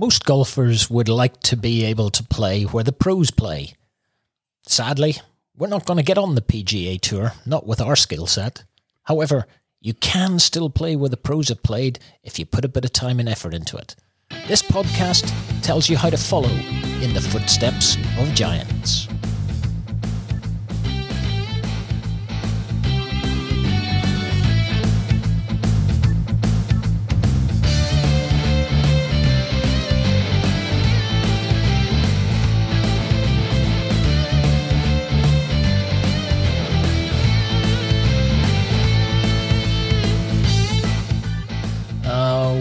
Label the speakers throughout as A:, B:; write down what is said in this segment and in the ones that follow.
A: Most golfers would like to be able to play where the pros play. Sadly, we're not going to get on the PGA Tour, not with our skill set. However, you can still play where the pros have played if you put a bit of time and effort into it. This podcast tells you how to follow in the footsteps of giants.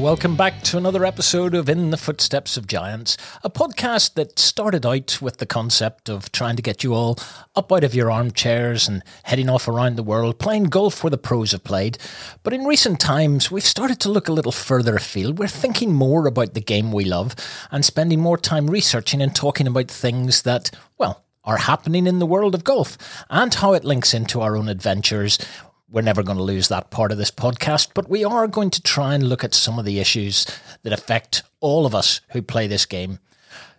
A: Welcome back to another episode of In the Footsteps of Giants, a podcast that started out with the concept of trying to get you all up out of your armchairs and heading off around the world playing golf where the pros have played. But in recent times, we've started to look a little further afield. We're thinking more about the game we love and spending more time researching and talking about things that, well, are happening in the world of golf and how it links into our own adventures we're never going to lose that part of this podcast, but we are going to try and look at some of the issues that affect all of us who play this game.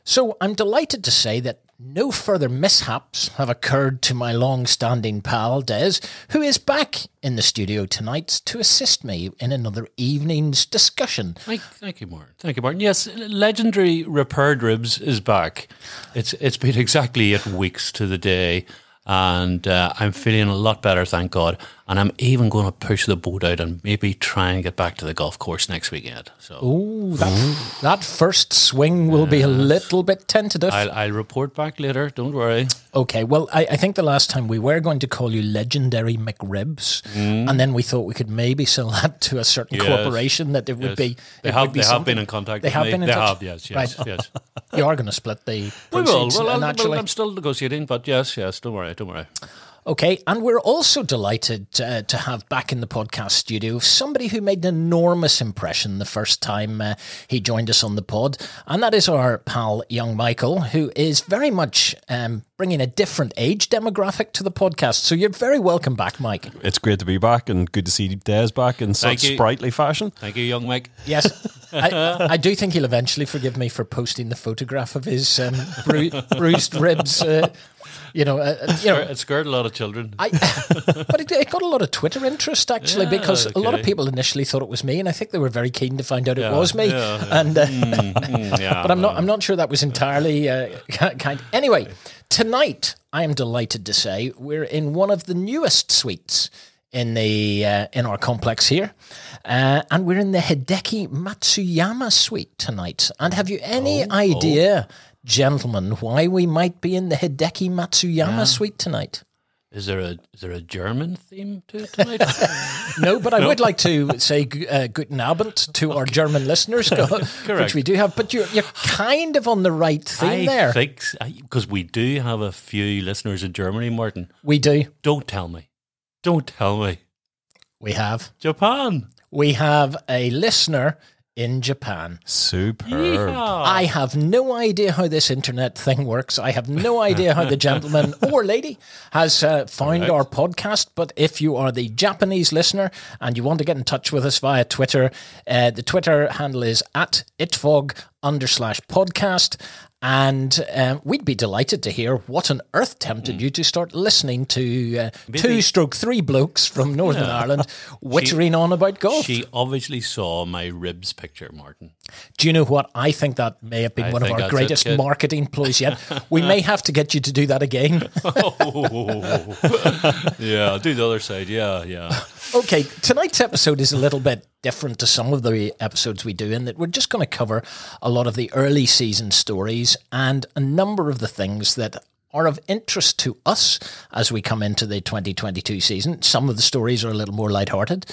A: So I'm delighted to say that no further mishaps have occurred to my long standing pal Des, who is back in the studio tonight to assist me in another evening's discussion.
B: Thank, thank you, Martin. Thank you, Martin. Yes, legendary repaired ribs is back. It's it's been exactly eight weeks to the day, and uh, I'm feeling a lot better, thank God. And I'm even going to push the boat out and maybe try and get back to the golf course next weekend. So
A: Ooh, that, that first swing will be a little bit tentative.
B: I'll, I'll report back later. Don't worry.
A: Okay, well, I, I think the last time we were going to call you Legendary McRibs, and then we thought we could maybe sell that to a certain
B: Mm. Yes.
A: corporation that it would
B: Yes.
A: be.
B: They have
A: would be
B: they have been in contact.
A: They
B: with
A: have
B: me.
A: been in
B: They
A: touch.
B: have. Yes. Yes.
A: Right.
B: Yes.
A: You are going to split the
B: we will.
A: proceeds
B: Well, I'll, well, I'm still negotiating, but yes, yes. Don't worry. Don't worry.
A: Okay, and we're also delighted uh, to have back in the podcast studio somebody who made an enormous impression the first time uh, he joined us on the pod, and that is our pal, young Michael, who is very much um, bringing a different age demographic to the podcast. So you're very welcome back, Mike.
C: It's great to be back and good to see Des back in such sprightly fashion.
B: Thank you, young Mike.
A: Yes, I, I do think he'll eventually forgive me for posting the photograph of his um, bru- bruised ribs. Uh, you know, uh, you know,
B: It scared a lot of children.
A: I, but it, it got a lot of Twitter interest actually
B: Yeah,
A: because a lot of people initially thought it was me, and I think they were very keen to find out
B: Yeah,
A: it was me.
B: yeah.
A: And uh,
B: Mm, yeah,
A: but I'm not. I'm not sure that was entirely uh, kind. Anyway, tonight I am delighted to say we're in one of the newest suites in the uh, in our complex here, uh, and we're in the Hideki Matsuyama suite tonight. And have you any
B: Oh,
A: idea, gentlemen, why we might be in the Hideki Matsuyama suite tonight?
B: Is there a is there a German theme to it tonight?
A: No, but I would like to say uh, guten Abend to our German listeners, which we do have. But you're you're kind of on the right theme
B: I
A: there.
B: because we do have a few listeners in Germany, Martin.
A: we do.
B: Don't tell me. Don't tell me.
A: We have.
B: Japan.
A: We have a listener in Japan.
C: Superb.
B: Yeehaw.
A: I have no idea how this internet thing works. I have no idea how the gentleman or lady has uh, found
B: Correct.
A: our podcast. But if you are the Japanese listener and you want to get in touch with us via Twitter, uh, the Twitter handle is at itfog under slash podcast. And um, we'd be delighted to hear what on earth tempted you to start listening to uh, two stroke three blokes from Northern Ireland wittering on about golf.
B: She obviously saw my ribs picture, Martin.
A: Do you know what? I think that may have been
B: I
A: one of our
B: that's it,
A: greatest marketing ploys yet. We may have to get you to do that again.
B: yeah, I'll do the other side. Yeah, yeah.
A: Okay, tonight's episode is a little bit different to some of the episodes we do in that we're just going to cover a lot of the early season stories and a number of the things that are of interest to us as we come into the 2022 season. Some of the stories are a little more lighthearted.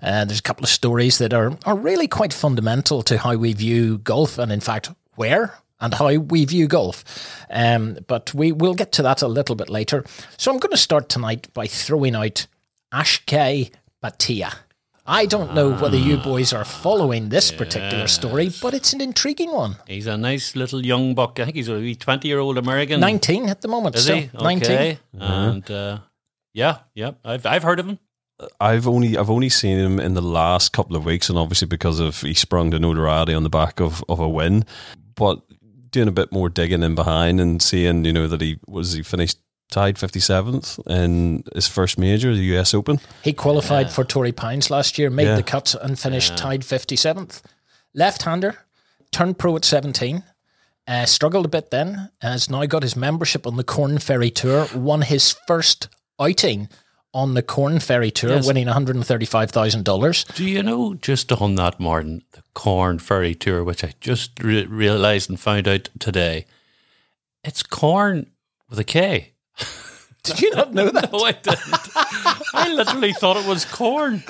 A: Uh, there's a couple of stories that are, are really quite fundamental to how we view golf and, in fact, where and how we view golf. Um, but we will get to that a little bit later. So I'm going to start tonight by throwing out Ashkei Bhatia. I don't know whether you boys are following this particular story, but it's an intriguing one.
B: He's a nice little young buck. I think he's a twenty-year-old American.
A: 19 at the moment.
B: Is
A: still.
B: he?
A: 19.
B: Okay. And uh, yeah, yeah, I've I've heard of him.
C: I've only I've only seen him in the last couple of weeks, and obviously because of he sprung to notoriety on the back of, of a win. But doing a bit more digging in behind and seeing, you know, that he was he finished tied fifty seventh in his first major, the US Open.
A: He qualified for Torrey Pines last year, made
C: Yeah.
A: the cut, and finished tied 57th. Left hander, turned pro at 17. Uh, struggled a bit then, has now got his membership on the Korn Ferry Tour, won his first outing on the Korn Ferry Tour,
B: Yes.
A: winning $135,000.
B: Do you know, just on that, Martin, the Korn Ferry Tour, which I just re- realised and found out today, it's corn with a K.
A: Did you not know that?
B: No, I didn't. I literally thought it was corn.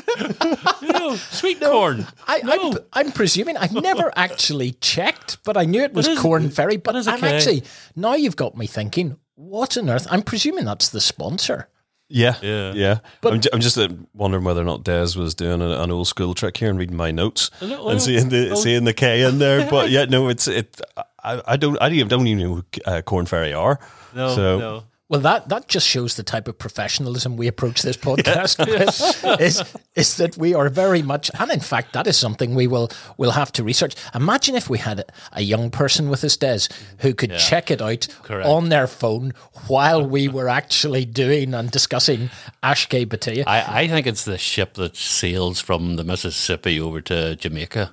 B: You know, sweet corn.
A: I,
B: no.
A: I'm, I'm presuming I've never actually checked, but I knew it was
B: is-
A: Korn Ferry. But
B: is
A: I'm
B: okay.
A: actually now you've got me thinking. What on earth? I'm presuming that's the sponsor.
C: Yeah,
B: Yeah.
C: yeah. I'm, ju- I'm just uh, wondering whether or not Des was doing a, an old school trick here and reading my notes
B: no,
C: and seeing the seeing the K in there. But yeah, no, it's it. I, I don't. I don't even know who uh, Korn Ferry are.
B: No,
C: so,
B: no.
A: Well, that, that just shows the type of professionalism we approach this podcast with. Is, is that we are very much, and in fact, that is something we will will have to research. Imagine if we had a young person with us, Des, who could check it out
B: Correct.
A: on their phone while we were actually doing and discussing Ashke Bhatia.
B: I, I think it's the ship that sails from the Mississippi over to Jamaica.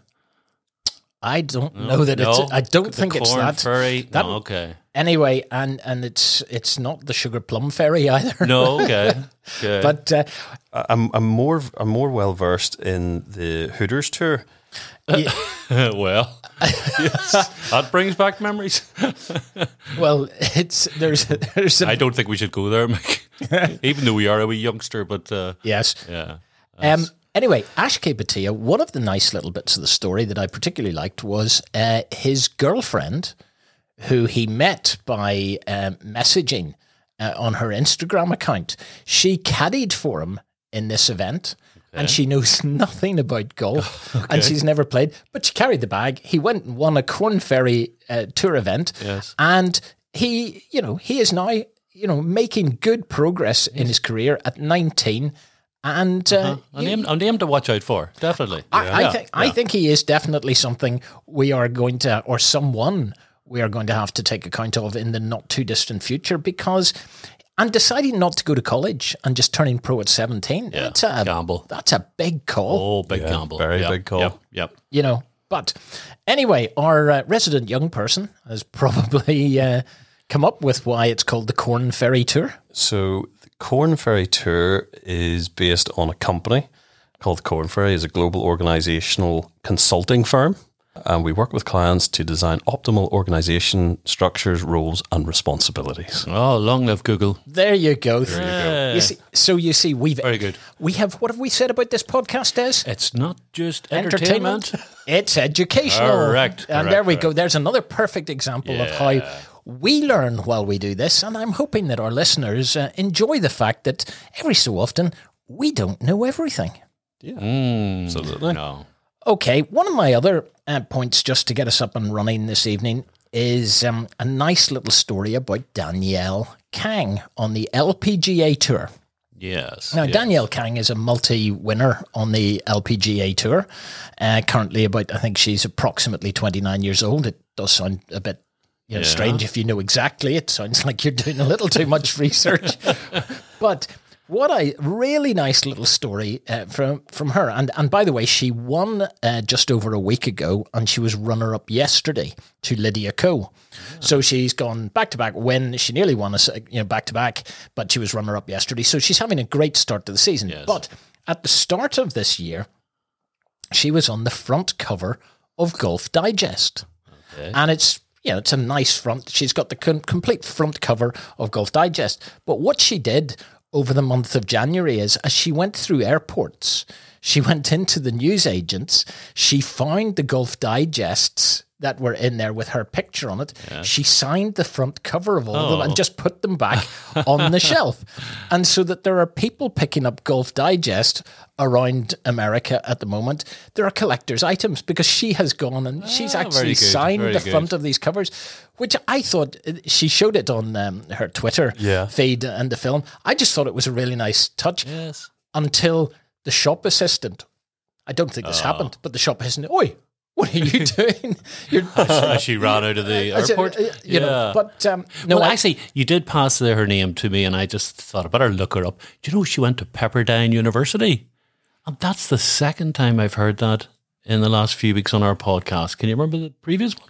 A: I don't know that it's. I don't
B: the
A: think it's that.
B: Ferry.
A: That-
B: no, okay.
A: Anyway, and and it's it's not the Sugar Plum fairy either.
B: No, okay. okay.
A: But uh,
C: I'm I'm more I'm more well versed in the Hooters tour.
B: well, yes, that brings back memories.
A: well, it's there's there's a,
B: I don't think we should go there, Mick. Even though we are a wee youngster, but uh,
A: yes.
B: yeah.
A: Um, anyway, Ashke Bhatia, one of the nice little bits of the story that I particularly liked was uh, his girlfriend, who he met by um, messaging uh, on her Instagram account. She caddied for him in this event. And she knows nothing about golf, and she's never played. But she carried the bag. He went and won a Korn Ferry uh, tour event,
B: Yes.
A: and he, you know, he is now, you know, making good progress in his career at nineteen. And uh,
B: A name, a name to watch out for, definitely.
A: I, I
B: Yeah,
A: think I think he is definitely something we are going to, or someone we are going to have to take account of in the not too distant future because. And deciding not to go to college and just turning pro at seventeen,
B: Yeah,
A: that's a
B: gamble.
A: That's a big call,
B: Oh, big gamble.
C: very
B: Yep,
C: big call.
B: Yep, yep.
A: you know. But anyway, our uh, resident young person has probably uh, come up with why it's called the Korn Ferry Tour.
C: So the Korn Ferry Tour is based on a company called Korn Ferry. is a global organizational consulting firm. And we work with clients to design optimal organization structures, roles, and responsibilities.
B: Oh, long live Google.
A: There you go.
B: Yeah.
A: You see, so you see, we've
B: Very good.
A: We have what have we said about this podcast, Des?
B: It's not just entertainment.
A: It's educational.
B: Correct,
A: And
B: correct,
A: there we go. There's another perfect example of how we learn while we do this. And I'm hoping that our listeners uh, enjoy the fact that every so often we don't know everything.
C: Yeah, Absolutely.
B: No.
A: Okay, one of my other uh, points just to get us up and running this evening is um, a nice little story about Danielle Kang on the LPGA Tour.
B: Yes.
A: Now,
B: yes.
A: Danielle Kang is a multi winner on the LPGA Tour. Uh, currently, about, I think she's approximately 29 years old. It does sound a bit you know,
B: Yeah.
A: strange if you know exactly. It sounds like you're doing a little too much research. but what a really nice little story uh, from from her. And and by the way, she won uh, just over a week ago, and she was runner up yesterday to Lydia Ko. So she's gone back to back win. She nearly won a s- you know back to back, but she was runner up yesterday. So she's having a great start to the season.
B: Yes.
A: But at the start of this year, she was on the front cover of Golf Digest, and it's you know it's a nice front. She's got the com- complete front cover of Golf Digest. But what she did over the month of January is, as she went through airports, she went into the news agents. She found the Golf Digests that were in there with her picture on it. She signed the front cover of all of them and just put them back on the shelf. And so that there are people picking up Golf Digest around America at the moment. There are collector's items because she has gone and she's
B: Ah,
A: actually
B: good,
A: signed the
B: good.
A: front of these covers, which I thought uh, she showed it on um, her Twitter
C: Yeah.
A: feed and the film. I just thought it was a really nice touch.
B: Yes.
A: until the shop assistant. I don't think
B: Oh.
A: this happened, but the shop assistant, oi, what are you doing? You're,
B: she ran out of the
A: I said,
B: airport.
A: uh, you know, but um, no,
B: well,
A: I-
B: actually, you did pass her name to me, and I just thought I better look her up. Do you know she went to Pepperdine University? And that's the second time I've heard that in the last few weeks on our podcast. Can you remember the previous one?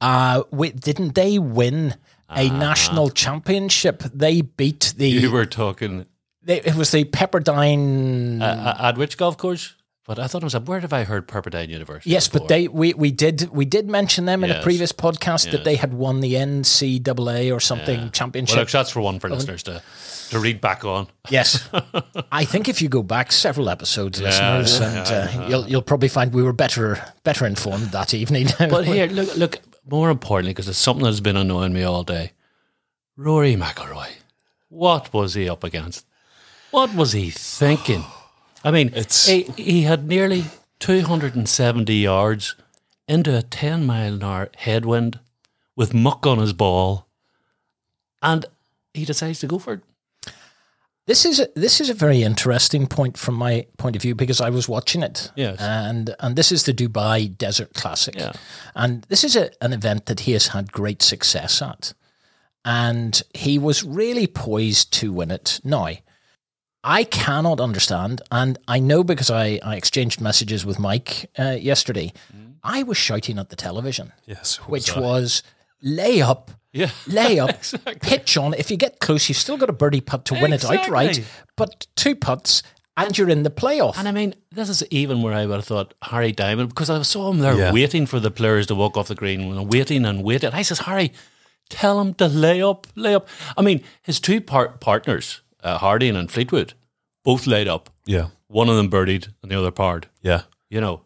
A: uh, wait, didn't they win a national championship? They beat the.
B: You were talking
A: they, it was the Pepperdine.
B: uh, at which golf course? But I thought it was a where have I heard Pepperdine University?
A: Yes, but they we, we did we did mention them in a previous podcast that they had won the NCAA or something championship.
B: Well, look, that's for one for listeners to to read back on.
A: Yes, I think if you go back several episodes, listeners, and uh, you'll you'll probably find we were better better informed that evening.
B: But here, look, look. More importantly, because it's something that's been annoying me all day. Rory McIlroy, what was he up against? What was he thinking? I mean,
C: It's-
B: he, he had nearly 270 yards into a 10 mile an hour headwind with muck on his ball, and he decides to go for it.
A: This is a, this is a very interesting point from my point of view because I was watching it.
B: Yes.
A: And and this is the Dubai Desert Classic.
B: Yeah.
A: And this is a, an event that he has had great success at. And he was really poised to win it. Now, I cannot understand, and I know because I, I exchanged messages with Mike uh, yesterday, I was shouting at the television,
C: Yes.
A: which was lay up
B: Yeah.
A: lay up, pitch on. If you get close, you've still got a birdie putt to win it outright. But two putts, and you're in the playoff.
B: And I mean, this is even where I would have thought Harry Diamond, because I saw him there
C: Yeah.
B: waiting for the players to walk off the green, waiting and waiting. I says, Harry, tell him to lay up, lay up. I mean, his two par- partners, uh, Harding and Fleetwood, both laid up.
C: Yeah.
B: One of them birdied and the other parred.
C: Yeah.
B: You know,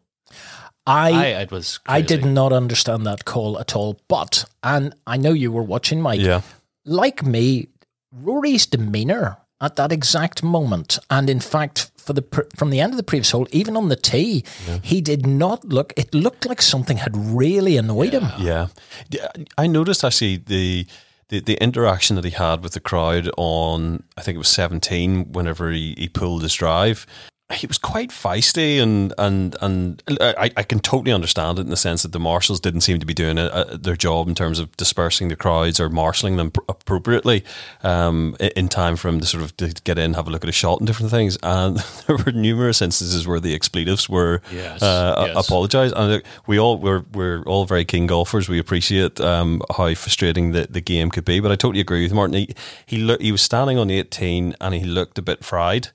A: I,
B: I, it was.
A: I did not understand that call at all. But, and I know you were watching, Mike.
C: Yeah.
A: Like me, Rory's demeanour at that exact moment, and in fact, for the from the end of the previous hole, even on the tee, he did not look. It looked like something had really annoyed him.
C: Yeah, Yeah, I noticed actually the, the the interaction that he had with the crowd on I think it was seventeen. Whenever he, he pulled his drive, he was quite feisty, and and and I, I can totally understand it in the sense that the marshals didn't seem to be doing a, a, their job in terms of dispersing the crowds or marshalling them pr- appropriately um, in time for him to sort of to get in, have a look at a shot and different things. And there were numerous instances where the expletives were
B: Yes,
C: uh,
B: yes.
C: apologise. And we all we're we're all very keen golfers. We appreciate um, how frustrating the, the game could be. But I totally agree with Martin. He he, look, he was standing on eighteen and he looked a bit fried.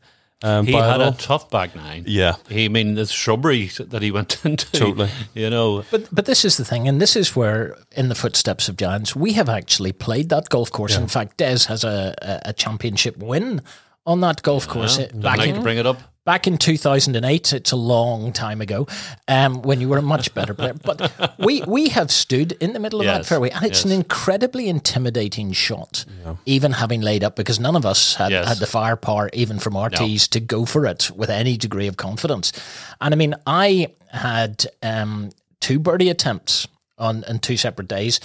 C: Um,
B: He had a tough back nine.
C: yeah.
B: He, I mean, the shrubbery that he went into.
C: Totally.
B: You know,
A: But but this is the thing, and this is where, in the footsteps of giants, we have actually played that golf course. In fact, Des has a, a, a championship win on that golf course
B: I'd
A: back
B: like
A: in
B: to bring it up.
A: Back in two thousand and eight. It's a long time ago, um, when you were a much better player. But we we have stood in the middle of that fairway, and it's an incredibly intimidating shot. Even having laid up, because none of us had,
B: Yes.
A: had the firepower, even from our tees, to go for it with any degree of confidence. And I mean, I had um, two birdie attempts on, on two separate days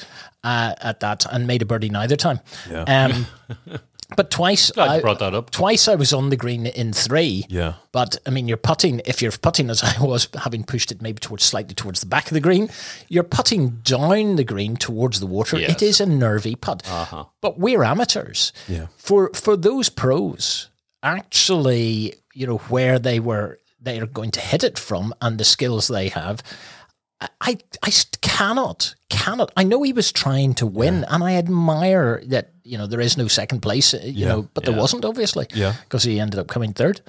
A: uh, at that, and made a birdie neither time. Um, but twice,
B: Glad
A: I,
B: brought that up.
A: twice I was on the green in three.
C: Yeah.
A: But I mean, you're putting, if you're putting as I was, having pushed it maybe towards slightly towards the back of the green, you're putting down the green towards the water.
B: Yes.
A: It is a nervy putt.
B: Uh-huh.
A: But we're amateurs.
C: Yeah.
A: For for those pros, actually, you know, where they were they are going to hit it from and the skills they have. I, I cannot, cannot. I know he was trying to win, and I admire that. You know, there is no second place. uh, You know, but there wasn't obviously.
C: Yeah.
A: because he ended up coming third.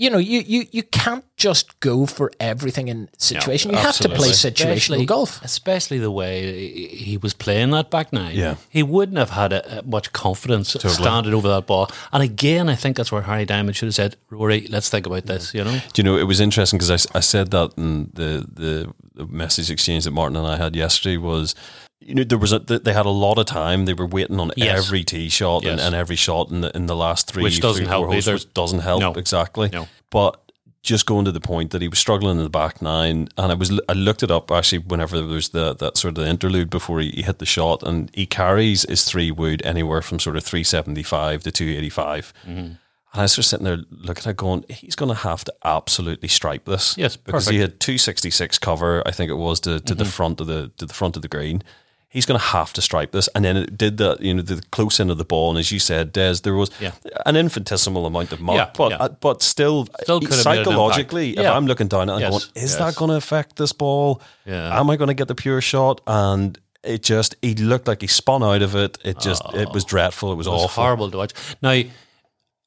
A: You know, you you you can't just go for everything in situation. you have to play situational golf.
B: Especially the way he- he was playing that back nine.
C: Yeah.
B: He wouldn't have had a, a much confidence standing over that ball. And again, I think that's where Harry Diamond should have said, Rory, let's think about this, you know?
C: Do you know, it was interesting because I, I said that in the, the, the message exchange that Martin and I had yesterday was, you know, there was a, they had a lot of time. They were waiting on
B: Yes.
C: every tee shot and,
B: Yes.
C: and every shot in the, in the last three,
B: Which doesn't
C: three,
B: help
C: holes,
B: either.
C: which doesn't help
B: No.
C: exactly.
B: No.
C: But just going to the point that he was struggling in the back nine, and I was I looked it up actually whenever there was the that sort of interlude before he, he hit the shot, and he carries his three wood anywhere from sort of three seventy five to two eighty five.
B: Mm-hmm.
C: And I was just sitting there looking at it going, he's going to have to absolutely stripe this.
B: Yes,
C: because he had 266 cover, I think it was, to, to the front of the to the front of the green. He's going to have to stripe this, and then it did the you know the close end of the ball, and as you said, Des, there was
B: Yeah.
C: an infinitesimal amount of muck,
B: Yeah,
C: but
B: yeah.
C: uh, but still,
B: Still could have made an
C: psychologically, if. I'm looking down at it, I'm
B: Yes,
C: going, is
B: yes.
C: that going to affect this ball?
B: Yeah.
C: Am I going to get the pure shot? And it just he looked like he spun out of it. It just it was dreadful. It was
B: It was
C: awful.
B: horrible to watch. Now,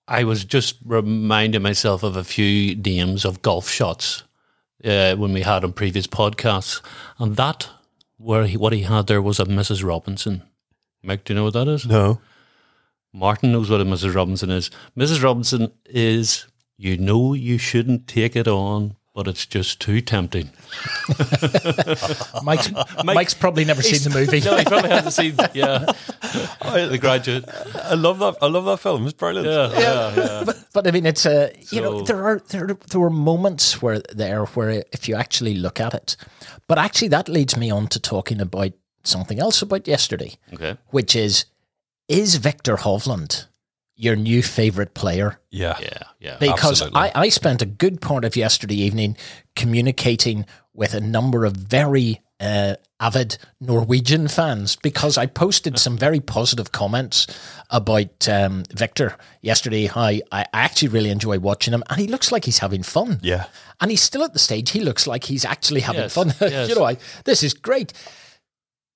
B: I was just reminding myself of a few names of golf shots uh, when we had on previous podcasts, and that where he, what he had there was a Mrs. Robinson. Mike, do you know what that is?
C: No.
B: Martin knows what a Mrs. Robinson is. Mrs. Robinson is you know you shouldn't take it on, but it's just too tempting.
A: Mike's, Mike's probably never seen the movie.
B: no, he probably hasn't seen. Yeah, the graduate.
C: I love that. I love that film. It's brilliant.
B: Yeah, yeah, yeah.
A: But, but I mean, it's a you know there are there there were moments where there where if you actually look at it, but actually that leads me on to talking about something else about yesterday,
B: Okay.
A: which is is Viktor Hovland your new favorite player?
C: Yeah.
B: Yeah, yeah.
A: because
C: Absolutely.
A: I, I spent a good part of yesterday evening communicating with a number of very uh, avid Norwegian fans because I posted some very positive comments about um, Viktor yesterday. How I, I actually really enjoy watching him, and he looks like he's having fun.
C: Yeah.
A: and he's still at the stage. He looks like he's actually having
B: Yes,
A: fun.
B: yes.
A: you know, I, this is great.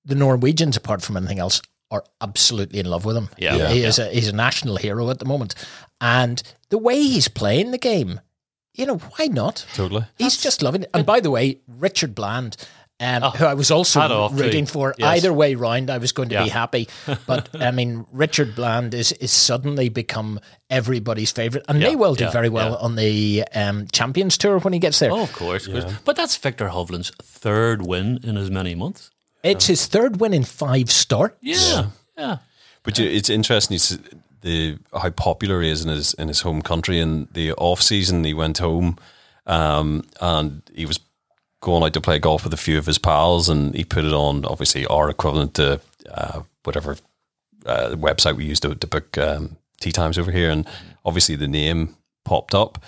A: The Norwegians, apart from anything else, are absolutely in love with him.
B: Yeah.
A: he,
B: Yeah.
A: he is a he's a national hero at the moment, and the way he's playing the game, you know, why not?
C: Totally.
A: He's just loving it. And by the way, Richard Bland. Um, who I was also
B: Oh, hat off to
A: rooting
B: you.
A: for.
B: Yes.
A: Either way round, I was going to be happy. But I mean, Richard Bland is is suddenly become everybody's favorite, and
B: Yeah,
A: may well do
B: yeah,
A: very well
B: yeah.
A: on the um, Champions Tour when he gets there.
B: Oh, of course, of course. But that's Viktor Hovland's third win in as many months.
A: It's his third win in five starts.
B: Yeah, yeah.
C: But you, it's interesting you s- the how popular he is in his in his home country. In the off season, he went home, um, and he was going out to play golf with a few of his pals, and he put it on obviously our equivalent to uh, whatever uh, website we use to, to book um, tee times over here, and obviously the name popped up.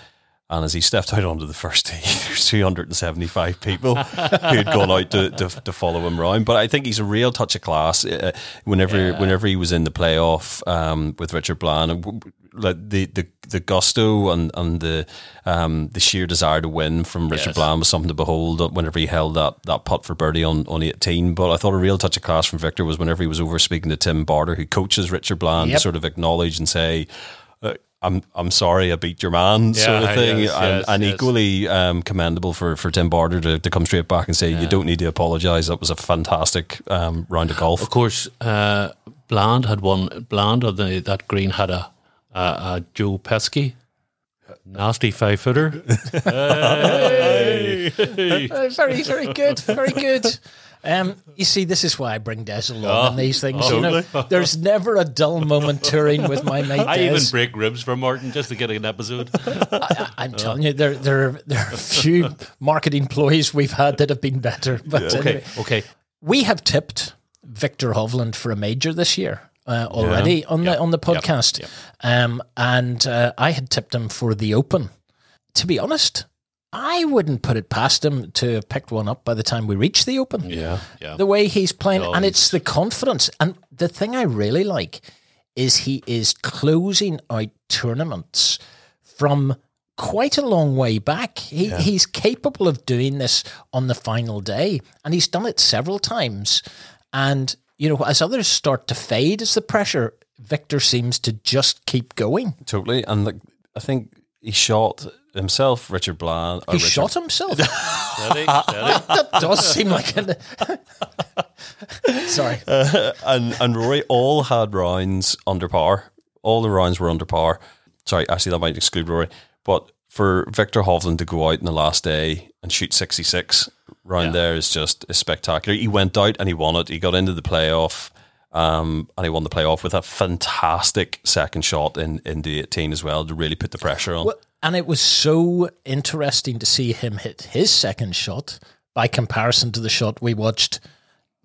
C: And as he stepped out onto the first tee, there's 275 people who'd gone out to, to, to follow him around. But I think he's a real touch of class. Uh, whenever whenever he was in the playoff um, with Richard Bland, and w- w- like the, the the gusto and and the um, the sheer desire to win from Richard
B: Yes.
C: Bland was something to behold. Whenever he held that that putt for birdie on, on 18, but I thought a real touch of class from Viktor was whenever he was over speaking to Tim Barter, who coaches Richard Bland,
A: Yep.
C: to sort of acknowledge and say. I'm I'm sorry I beat your man sort of thing
B: yes,
C: and,
B: yes,
C: and
B: yes.
C: equally um, commendable for, for Tim Barter to, to come straight back and say you don't need to apologise that was a fantastic um, round of golf
B: Of course, uh, Bland had one. Bland on the, that green had a, a, a Joe Pesci, nasty five footer.
A: Uh, very, very good. Very good. Um, you see, this is why I bring Des along
B: Oh,
A: on these things. you know, there's never a dull moment touring with my mate
B: I
A: Des.
B: even break ribs for Martin just to get an episode.
A: I, I'm telling you, there, there, there are a few market employees we've had that have been better. But
B: okay,
A: anyway,
B: okay.
A: we have tipped Viktor Hovland for a major this year uh, already on the on the podcast, Um, and uh, I had tipped him for the Open. To be honest, I wouldn't put it past him to have picked one up by the time we reach the Open.
C: yeah
B: Yeah.
A: The way he's playing,
B: No,
A: and it's the confidence. And the thing I really like is he is closing out tournaments from quite a long way back. He, He's capable of doing this on the final day, and he's done it several times. And, you know, as others start to fade as the pressure, Viktor seems to just keep going.
C: totally and like, I think he shot himself Richard Bland
A: He
C: Richard,
A: shot himself.
B: Steady, steady.
A: that does seem like an. Sorry.
C: and and Rory all had rounds under par. All the rounds were under par. Sorry, actually that might exclude Rory. But for Viktor Hovland to go out in the last day and shoot sixty six round
B: Yeah.
C: there is just is spectacular. He went out and he won it. He got into the playoff. Um, and he won the playoff with a fantastic second shot in, in the 18 as well to really put the pressure on.
A: Well, and it was so interesting to see him hit his second shot by comparison to the shot we watched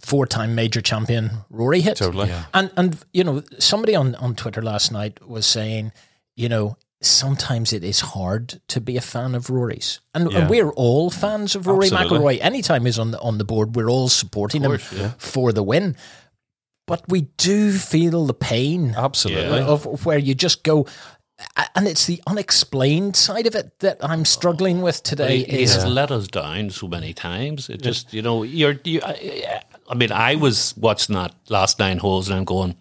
A: four-time major champion Rory hit.
C: Totally.
A: And and you know, somebody on on Twitter last night was saying, you know, sometimes it is hard to be a fan of Rory's, and,
C: Yeah.
A: and we're all fans of Rory
C: Absolutely.
A: McIlroy. Anytime he's on the on the board, we're all supporting
B: course,
A: him
B: yeah.
A: for the win. But we do feel the pain
C: Absolutely.
A: of, of where you just go, and it's the unexplained side of it that I'm struggling with today.
B: He, he has let us down so many times. It just, you know, you're. You, I, I mean, I was watching that last nine holes and I'm going,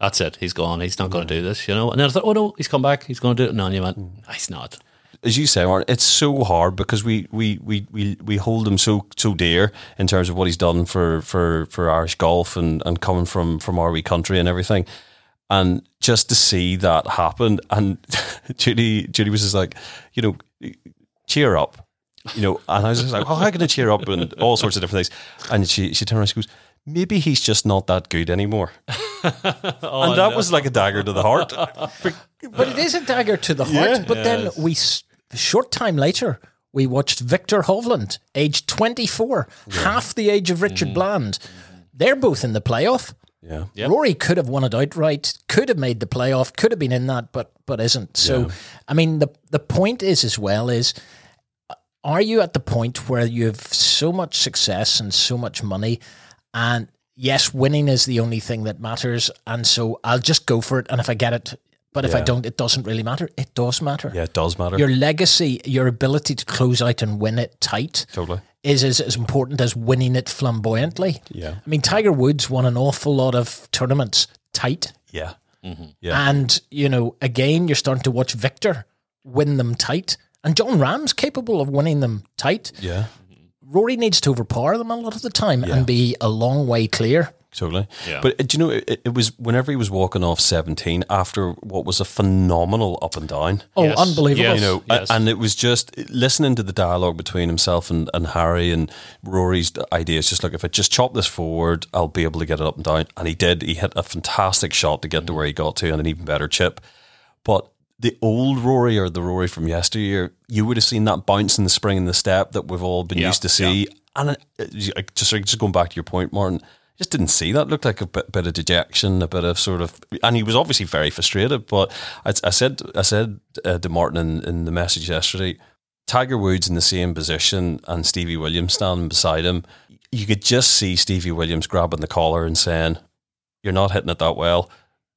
B: "That's it. He's gone. He's not going to do this." You know. And then I thought, "Oh no, he's come back. He's going to do it." No, and you went, mm. "He's not."
C: as you say, Martin, it's so hard because we, we, we, we, we hold him so so dear in terms of what he's done for, for, for Irish golf and, and coming from, from our wee country and everything. And just to see that happen, and Judy Judy was just like, you know, cheer up, you know. And I was just like, oh, how can I cheer up and all sorts of different things. And she she turned around, and she goes, maybe he's just not that good anymore. and oh, that was like a dagger to the heart.
A: But it is a dagger to the heart.
C: Yeah.
A: but then we, short time later, we watched Viktor Hovland, aged 24, half the age of Richard mm-hmm. Bland. They're both in the playoff.
C: Yeah.
B: Yep.
A: Rory could have won it outright, could have made the playoff, could have been in that, but but isn't. So, I mean, the the point is as well is, are you at the point where you have so much success and so much money, and yes, winning is the only thing that matters, and so I'll just go for it, and if I get it, but if I don't, it doesn't really matter. It does matter.
C: Yeah, it does matter.
A: Your legacy, your ability to close out and win it tight
C: totally.
A: is as, as important as winning it flamboyantly.
C: Yeah.
A: I mean, Tiger Woods won an awful lot of tournaments tight.
C: Yeah. Mm-hmm. Yeah.
A: And, you know, again, you're starting to watch Viktor win them tight. And Jon Rahm's capable of winning them tight.
C: Yeah.
A: Rory needs to overpower them a lot of the time and be a long way clear.
C: Totally.
B: Yeah.
C: But uh, do you know, it, it was whenever he was walking off 17 after what was a phenomenal up and down.
A: Oh,
B: Yes.
A: unbelievable.
B: Yes.
C: You know, a-
B: Yes.
C: and it was just listening to the dialogue between himself and, and Harry and Rory's ideas. Just like, if I just chop this forward, I'll be able to get it up and down. And he did. He hit a fantastic shot to get to where he got to and an even better chip. But the old Rory or the Rory from yesteryear, you would have seen that bounce in the spring and the step that we've all been
B: Yeah,
C: used to see. And it, it- just, just going back to your point, Martin, just didn't see that. Looked like a bit, bit of dejection, a bit of sort of, and he was obviously very frustrated. But I, I said, I said uh, to Martin in, in the message yesterday, Tiger Woods in the same position and Stevie Williams standing beside him. You could just see Stevie Williams grabbing the collar and saying, "You're not hitting it that well."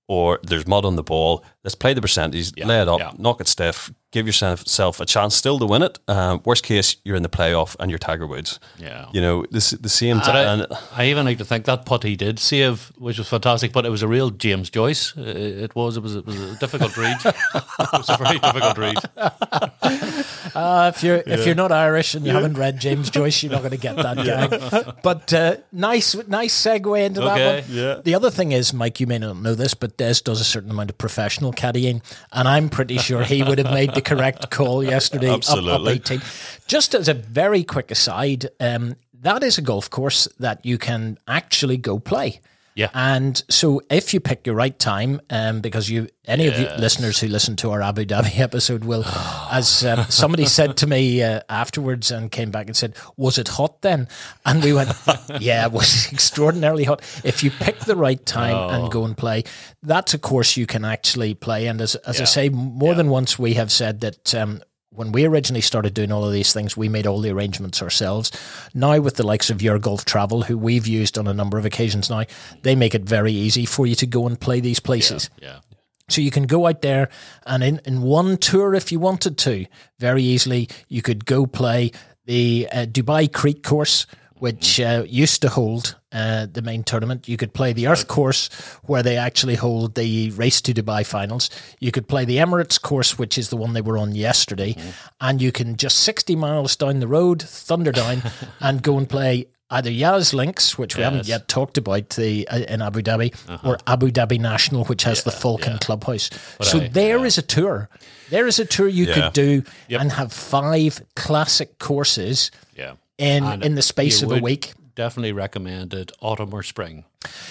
C: Or there's mud on the ball. Let's play the percentage, lay it up,
B: yeah.
C: knock it stiff, give yourself a chance still to win it. Um, worst case, you're in the playoff and you're Tiger Woods.
B: Yeah.
C: You know, this the same
B: And I. I even like to think that putt he did save, which was fantastic, but it was a real James Joyce. Uh, It was. It was. It was a difficult read. it was a very difficult read.
A: Uh, if you're if you're not Irish and you haven't read James Joyce, you're not going to get that guy. But uh, nice nice segue into that one.
C: Yeah.
A: The other thing is, Mike, you may not know this, but Des does a certain amount of professional caddying, and I'm pretty sure he would have made the correct call yesterday. up- Up,
C: Absolutely.
A: 18. Just as a very quick aside, um, that is a golf course that you can actually go play.
B: Yeah.
A: And so if you pick your right time, um, because you, any of you listeners who listen to our Abu Dhabi episode will, as um, somebody said to me uh, afterwards and came back and said, was it hot then? And we went, yeah, it was extraordinarily hot. If you pick the right time and go and play, that's a course you can actually play. And as, as I say, more than once we have said that, um, when we originally started doing all of these things, we made all the arrangements ourselves. Now, with the likes of Your Golf Travel, who we've used on a number of occasions now, they make it very easy for you to go and play these places.
B: Yeah.
A: So you can go out there and in, in one tour, if you wanted to, very easily, you could go play the uh, Dubai Creek course, which uh, used to hold uh, the main tournament. You could play the Earth course, where they actually hold the Race to Dubai finals. You could play the Emirates course, which is the one they were on yesterday. And you can just 60 miles down the road, thunder down, and go and play either Yas Links, which we haven't yet talked about the uh, in Abu Dhabi, or Abu Dhabi National, which has the Falcon Clubhouse. so
B: I-
A: there is a tour. There is a tour you
C: Yeah.
A: could do
B: Yep.
A: and have five classic courses
B: Yeah.
A: in
B: And
A: in the space of a week.
B: Definitely recommend it autumn or spring,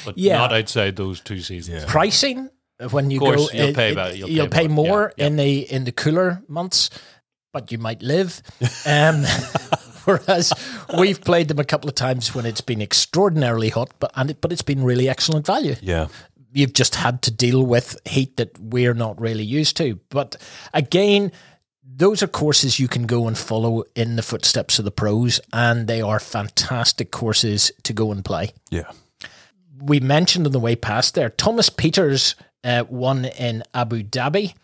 B: but
A: Yeah.
B: not outside those two seasons.
A: Pricing when you
B: course,
A: go,
B: you'll
A: it-
B: pay
A: it-
B: about- you'll
A: you'll
B: pay
A: pay
B: more.
A: more
B: Yeah,
A: in the in the cooler months, but you might live. Um, whereas we've played them a couple of times when it's been extraordinarily hot, but and it, but it's been really excellent value.
C: yeah.
A: you've just had to deal with heat that we're not really used to. But again, those are courses you can go and follow in the footsteps of the pros, and they are fantastic courses to go and play.
C: Yeah.
A: We mentioned on the way past there, Thomas Pieters uh, won in Abu Dhabi.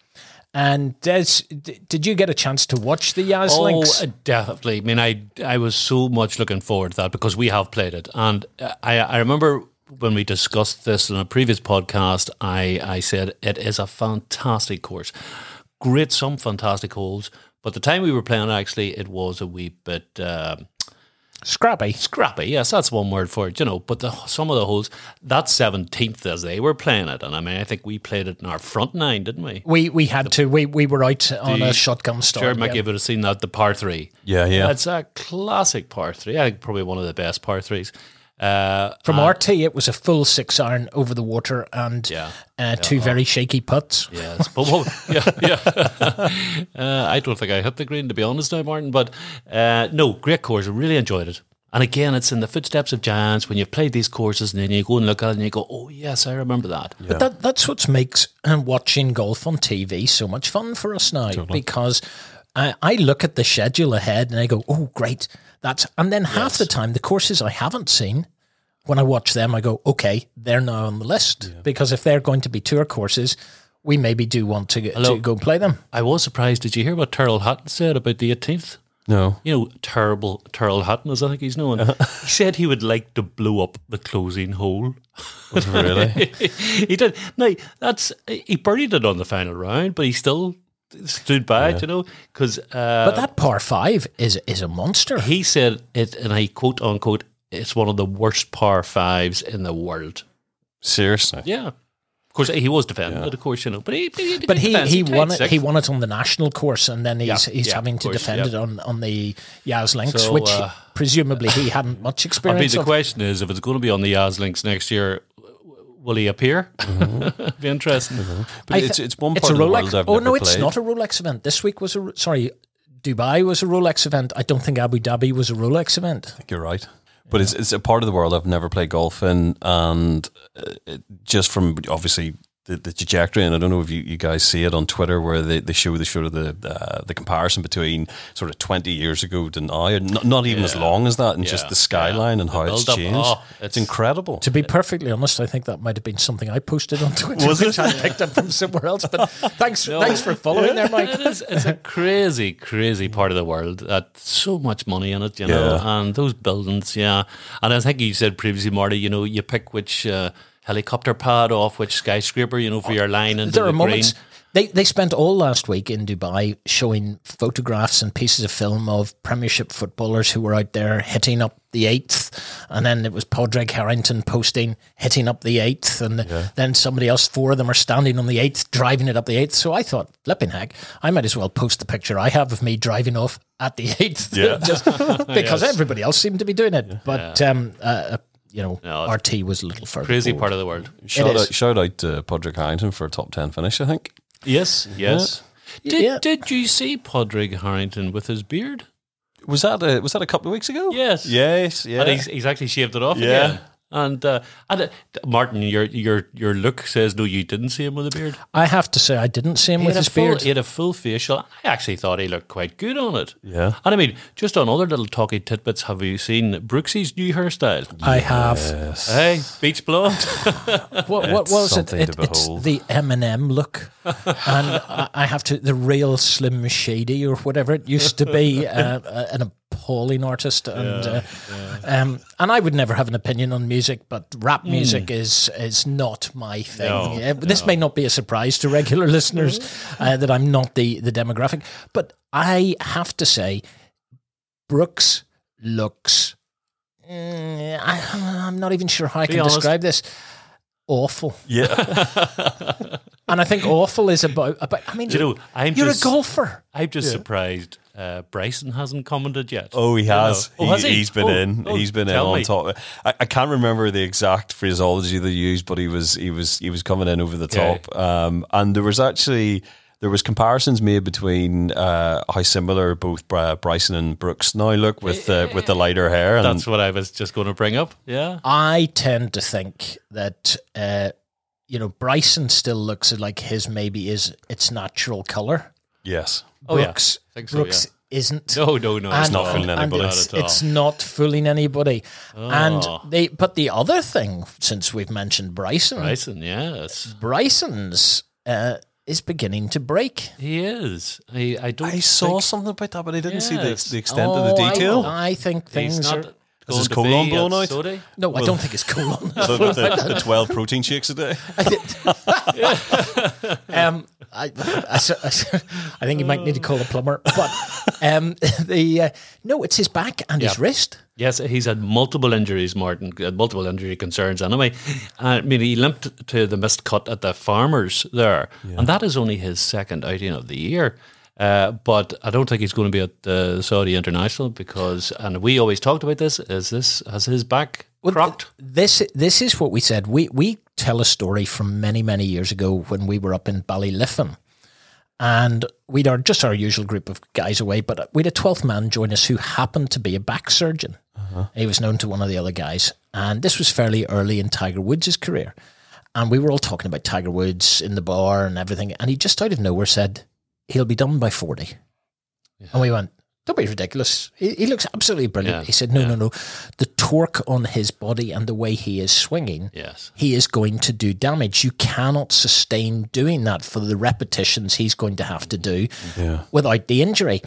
A: And Des, d- did you get a chance to watch the Yas
B: Oh,
A: Links?
B: uh, definitely. I mean, I I was so much looking forward to that because we have played it, and uh, I I remember when we discussed this in a previous podcast. I I said it is a fantastic course, great some fantastic holes. But the time we were playing, actually, it was a wee bit. Um,
A: Scrappy.
B: scrappy. Yes, that's one word for it, you know. But the, some of the holes, that seventeenth as they were playing it, and I mean, I think we played it in our front nine, didn't we?
A: We we had to. We we were out on a shotgun start.
B: Jared
A: yeah.
B: McGee would have seen that the par three.
C: Yeah, yeah.
B: It's a classic par three. I think probably one of the best par threes. Uh,
A: From RT, it was a full six iron over the water and
B: Yeah.
A: uh, two very shaky putts.
B: yes, but what, yeah, yeah. uh, I don't think I hit the green to be honest now, Martin. But uh, no, great course. I really enjoyed it. And again, it's in the footsteps of giants when you've played these courses and then you go and look at it and you go, oh yes, I remember that.
A: But that, that's what makes uh, watching golf on TV so much fun for us now because I, I look at the schedule ahead and I go, oh, great. That's And then half the time, the courses I haven't seen, when I watch them, I go, okay, they're now on the list because if they're going to be tour courses, we maybe do want to,
B: Hello.
A: to go play them.
B: I was surprised. Did you hear what Tyrrell Hatton said about the 18th?
C: No.
B: You know, terrible Tyrrell Hatton, as I think he's known. he said he would like to blow up the closing hole.
C: really?
B: he did. No, that's he buried it on the final round, but he still stood by it, you know, because uh,
A: But that par five is is a monster.
B: he said it, and I quote unquote, it's one of the worst par fives in the world.
C: Seriously?
B: Yeah, of course he was defending it, of course, you know, but he, he
A: But he,
B: defends
A: he won it.
B: sixth.
A: He won it on the national course, and then he's
B: Yeah,
A: he's
B: yeah,
A: having to
B: course,
A: defend
B: yeah.
A: it on, on the Yas Links,
B: So,
A: which
B: uh,
A: presumably he hadn't much experience.
B: I mean, the
A: of.
B: question is, if it's going to be on the Yas links next year, w- will he appear? be interesting.
C: But
A: I
C: it's, it's one
A: it's
C: part
A: a
C: of the
A: Rolex.
C: world I've
A: oh
C: never
A: no, it's
C: played.
A: not a Rolex event. This week was a sorry. Dubai was a Rolex event. I don't think Abu Dhabi was a Rolex event.
C: I think you're right. But it's it's a part of the world I've never played golf in, and uh, it, just from obviously the, the trajectory, and I don't know if you, you guys see it on Twitter where they, they show the sort of the uh, the comparison between sort of twenty years ago to now, and not, not even as long as that, and just the skyline
B: yeah.
C: and
B: The
C: how it's
B: build-up,
C: changed.
B: oh,
C: it's,
B: it's-
C: incredible.
A: To be perfectly honest, I think that might have been something I posted on Twitter,
C: Was
A: which
C: it?
A: I picked up from somewhere else. But thanks, thanks for following there, Mike.
B: It is, it's a crazy, crazy part of the world. That so much money in it, you know,
C: Yeah.
B: and those buildings, yeah. And I think you said previously, Marty, you know, you pick which uh, helicopter pad off which skyscraper, you know, for your line into
A: there
B: the
A: are
B: green.
A: moments they they spent all last week in Dubai showing photographs and pieces of film of Premiership footballers who were out there hitting up the eighth, and then it was Padraig Harrington posting hitting up the eighth, and then somebody else, four of them are standing on the eighth, driving it up the eighth. So I thought, flipping heck, I might as well post the picture I have of me driving off at the eighth,
C: Yeah.
A: just because everybody else seemed to be doing it. But um, uh, you know,
B: No, it's
A: RT was a little further.
B: Crazy
A: forward.
B: part of the world.
C: shout out, shout out uh, to Padraig Harrington for a top ten finish. I think.
B: Yes, yes. Did,
A: Yeah.
B: did you see Padraig Harrington with his beard?
C: Was that a, was that a couple of weeks ago?
B: Yes.
C: Yes. Yeah.
B: And he's, he's actually shaved it off
C: Yeah.
B: again. And uh, and uh, Martin, your your your look says no, you didn't see him with a beard.
A: I have to say, I didn't see him
B: He
A: with his
B: a full,
A: beard.
B: he had a full facial. I actually thought he looked quite good on it.
C: Yeah.
B: And I mean, just on other little talky tidbits, have you seen Brooksy's new hairstyle?
A: I have.
B: Hey, beach blonde.
A: What, what
C: It's
A: was it?
C: something
A: it
C: to
A: it's
C: behold.
A: the Eminem look, and I, I have to the real Slim Shady or whatever it used to be, uh, uh, an appalling artist, and uh, um, and I would never have an opinion on music, but rap music is is not my thing.
B: No,
A: Uh, this may not be a surprise to regular listeners uh, that I'm not the the demographic, but I have to say, Brooks looks. Mm, I, I'm not even sure how I
B: Be
A: can
B: honest.
A: describe this. Awful.
C: Yeah.
A: And I think awful is about about. I mean,
B: Do you know, I'm
A: you're
B: just-
A: a golfer.
B: I'm just surprised uh, Bryson hasn't commented yet.
C: Oh, he has.
B: You know. Oh, has
C: he,
B: he?
C: has been
B: Oh,
C: in.
B: oh,
C: he's been in
B: tell
C: on
B: me.
C: top. I, I can't remember the exact phraseology they used, but he was he was he was coming in over the
B: Okay.
C: top. Um, and there was actually there was comparisons made between uh, how similar both Bri- Bryson and Brooks now look with uh, with the lighter hair. And
B: That's what I was just going to bring up. Yeah.
A: I tend to think that uh, you know, Bryson still looks like his maybe is its natural color.
C: Yes.
B: Oh, yeah.
A: Brooks,
B: I think so,
A: Brooks isn't.
B: No, no, no. It's
A: And-
C: not
B: not.
C: fooling anybody.
A: It's,
B: Not at all.
A: it's not fooling anybody.
B: Oh.
A: And they, but the other thing, since we've mentioned Bryson,
B: Bryson, yes.
A: Bryson's uh, is beginning to break.
B: He is. I, I don't
C: I saw something about that, but I didn't see the, the extent of the
A: Oh, I-
C: detail.
A: I, think things
B: not
A: are.
B: going
C: his
B: to
C: colon
B: be
C: blown out?
B: Sodi.
A: No, I don't think it's colon.
C: So the, the, the 12 protein shakes a day.
A: um, I, I, I, I think you might need to call a plumber. But um, the uh, no, it's his back and his wrist.
B: Yes, he's had multiple injuries, Martin, uh, multiple injury concerns anyway. I mean, he limped to the missed cut at the Farmers there, and that is only his second outing of the year. Uh, but I don't think he's going to be at the Saudi International because, and we always talked about this, is this, has his back crocked?
A: This this is what we said. We we tell a story from many many years ago when we were up in Ballyliffin, and we'd our just our usual group of guys away, but we had a twelfth man join us who happened to be a back surgeon. Uh-huh. He was known to one of the other guys, and this was fairly early in Tiger Woods' career. And we were all talking about Tiger Woods in the bar and everything, and he just out of nowhere said he'll be done by forty, and we went. Don't be ridiculous. He, he looks absolutely brilliant.
B: Yeah,
A: He said, "No,
B: yeah.
A: no, no. The torque on his body and the way he is swinging,
B: Yes.
A: he is going to do damage. You cannot sustain doing that for the repetitions he's going to have to do
C: Yeah.
A: without the injury.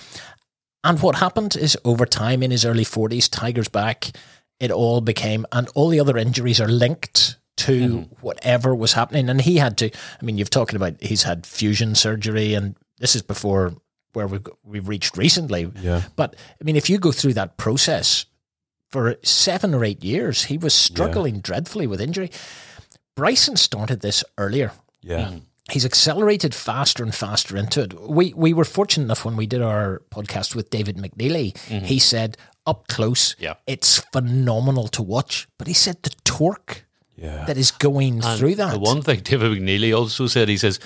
A: And what happened is over time in his early 40s, Tiger's back, it all became, and all the other injuries are linked to mm-hmm. whatever was happening. And he had to, I mean, you've talking about he's had fusion surgery, and this is before where we've, we've reached recently.
C: Yeah.
A: But I mean, if you go through that process for seven or eight years, he was struggling dreadfully with injury. Bryson started this earlier.
C: Yeah. Mm.
A: He's accelerated faster and faster into it. We we were fortunate enough when we did our podcast with David McNeely. Mm-hmm. He said up close,
B: Yeah.
A: it's phenomenal to watch. But he said the torque
C: Yeah.
A: that is going
B: And
A: through that.
B: The one thing David McNeely also said, he says,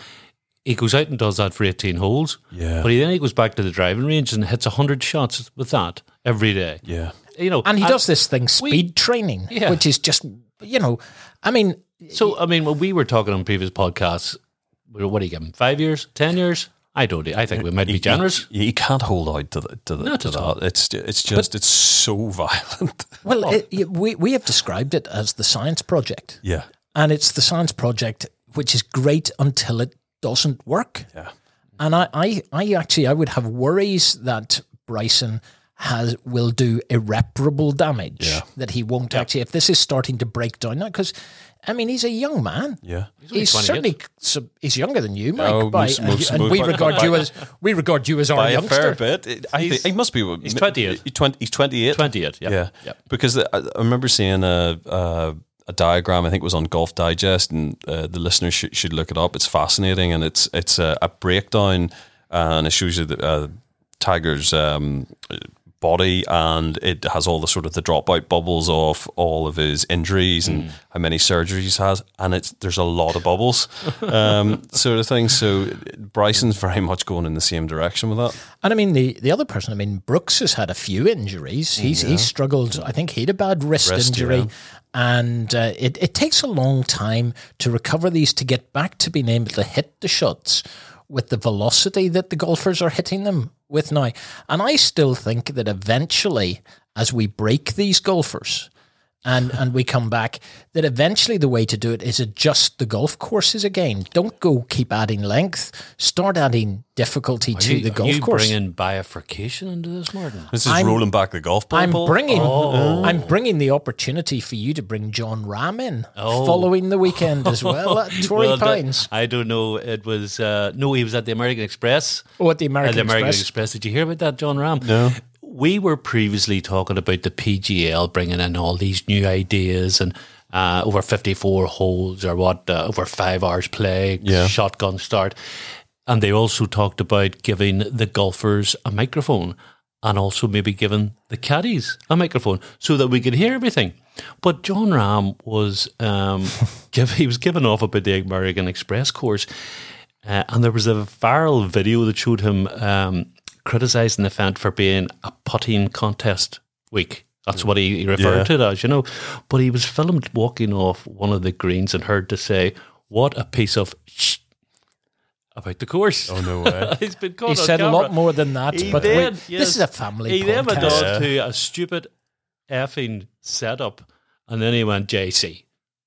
B: he goes out and does that for 18 holes.
C: Yeah.
B: But he, then he goes back to the driving range and hits 100 shots with that every day.
C: Yeah.
B: You know,
A: and he does this thing, speed training,
B: Yeah.
A: which is just you know, I mean,
B: So, I mean, when we were talking on previous podcasts, what do you give him? Five years? Ten years? I don't. I think we might be generous.
C: You, you can't hold out to, the, to, the,
B: Not
C: to
B: at
C: that.
B: all.
C: It's it's just it's so violent.
A: well, it, it- we we have described it as the science project.
C: yeah.
A: and it's the science project which is great until it doesn't work
C: Yeah.
A: and I, I, I actually i would have worries that bryson has will do irreparable damage
C: Yeah.
A: that he won't actually if this is starting to break down now because i mean he's a young man
C: Yeah.
B: only
A: He's certainly so he's younger than you, Mike.
C: Oh,
A: by,
C: most- most-
A: and
C: most-
A: we regard
C: by-
A: you as we regard you as our
C: By a fair bit. I think he must be.
B: he's 28.
C: He's 20, he's 28.
B: 28, yeah.
C: Yeah.
B: Yep.
C: Because I, I remember seeing a, a a diagram. I think it was on Golf Digest, and uh, the listeners should, should look it up. It's fascinating, and it's it's a, a breakdown, and it shows you the uh, Tiger's um, body, and it has all the sort of the dropout bubbles of all of his injuries and how many surgeries he has, and it's there's a lot of bubbles, um, sort of thing. So Bryson's very much going in the same direction with that.
A: And I mean the, the other person, I mean Brooks has had a few injuries. He's he's struggled. I think he had a bad wrist,
C: Wrist,
A: injury,
C: yeah.
A: and uh, it it takes a long time to recover these to get back to being able to hit the shots with the velocity that the golfers are hitting them with now. And I still think that eventually, as we break these golfers. And and we come back that eventually the way to do it is adjust the golf courses again. Don't go keep adding length. Start adding difficulty to
B: you,
A: the
B: are
A: golf
B: you
A: course.
B: bringing bifurcation into this, Martin?
C: This is
A: I'm-
C: rolling back the golf ball.
A: I'm bringing
B: Oh.
A: I'm bringing the opportunity for you to bring Jon Rahm in
B: Oh.
A: following the weekend as well at Torrey
B: Well, the-
A: Pines.
B: I don't know. It was uh, no. He was at the American Express.
A: Oh, at the
B: At
A: American,
B: the American
A: Express.
B: Express. Did you hear about that, Jon Rahm?
C: No.
B: We were previously talking about the PGL bringing in all these new ideas and uh, over 54 holes or what, uh, over five hours play,
C: Yeah.
B: shotgun start. And they also talked about giving the golfers a microphone and also maybe giving the caddies a microphone so that we could hear everything. But Jon Rahm was um, give, he was given off about the American Express course, uh, and there was a viral video that showed him um, criticizing the event for being a putting contest week. That's what he, he referred
C: Yeah.
B: to it as, you know. But he was filmed walking off one of the greens and heard to say, what a piece of sh- about the course.
C: Oh no way.
B: He's been caught
A: He
B: on
A: said a lot more than that,
B: He
A: but we-
B: did,
A: this is a family
B: He then went on to a stupid effing setup, and then he went JC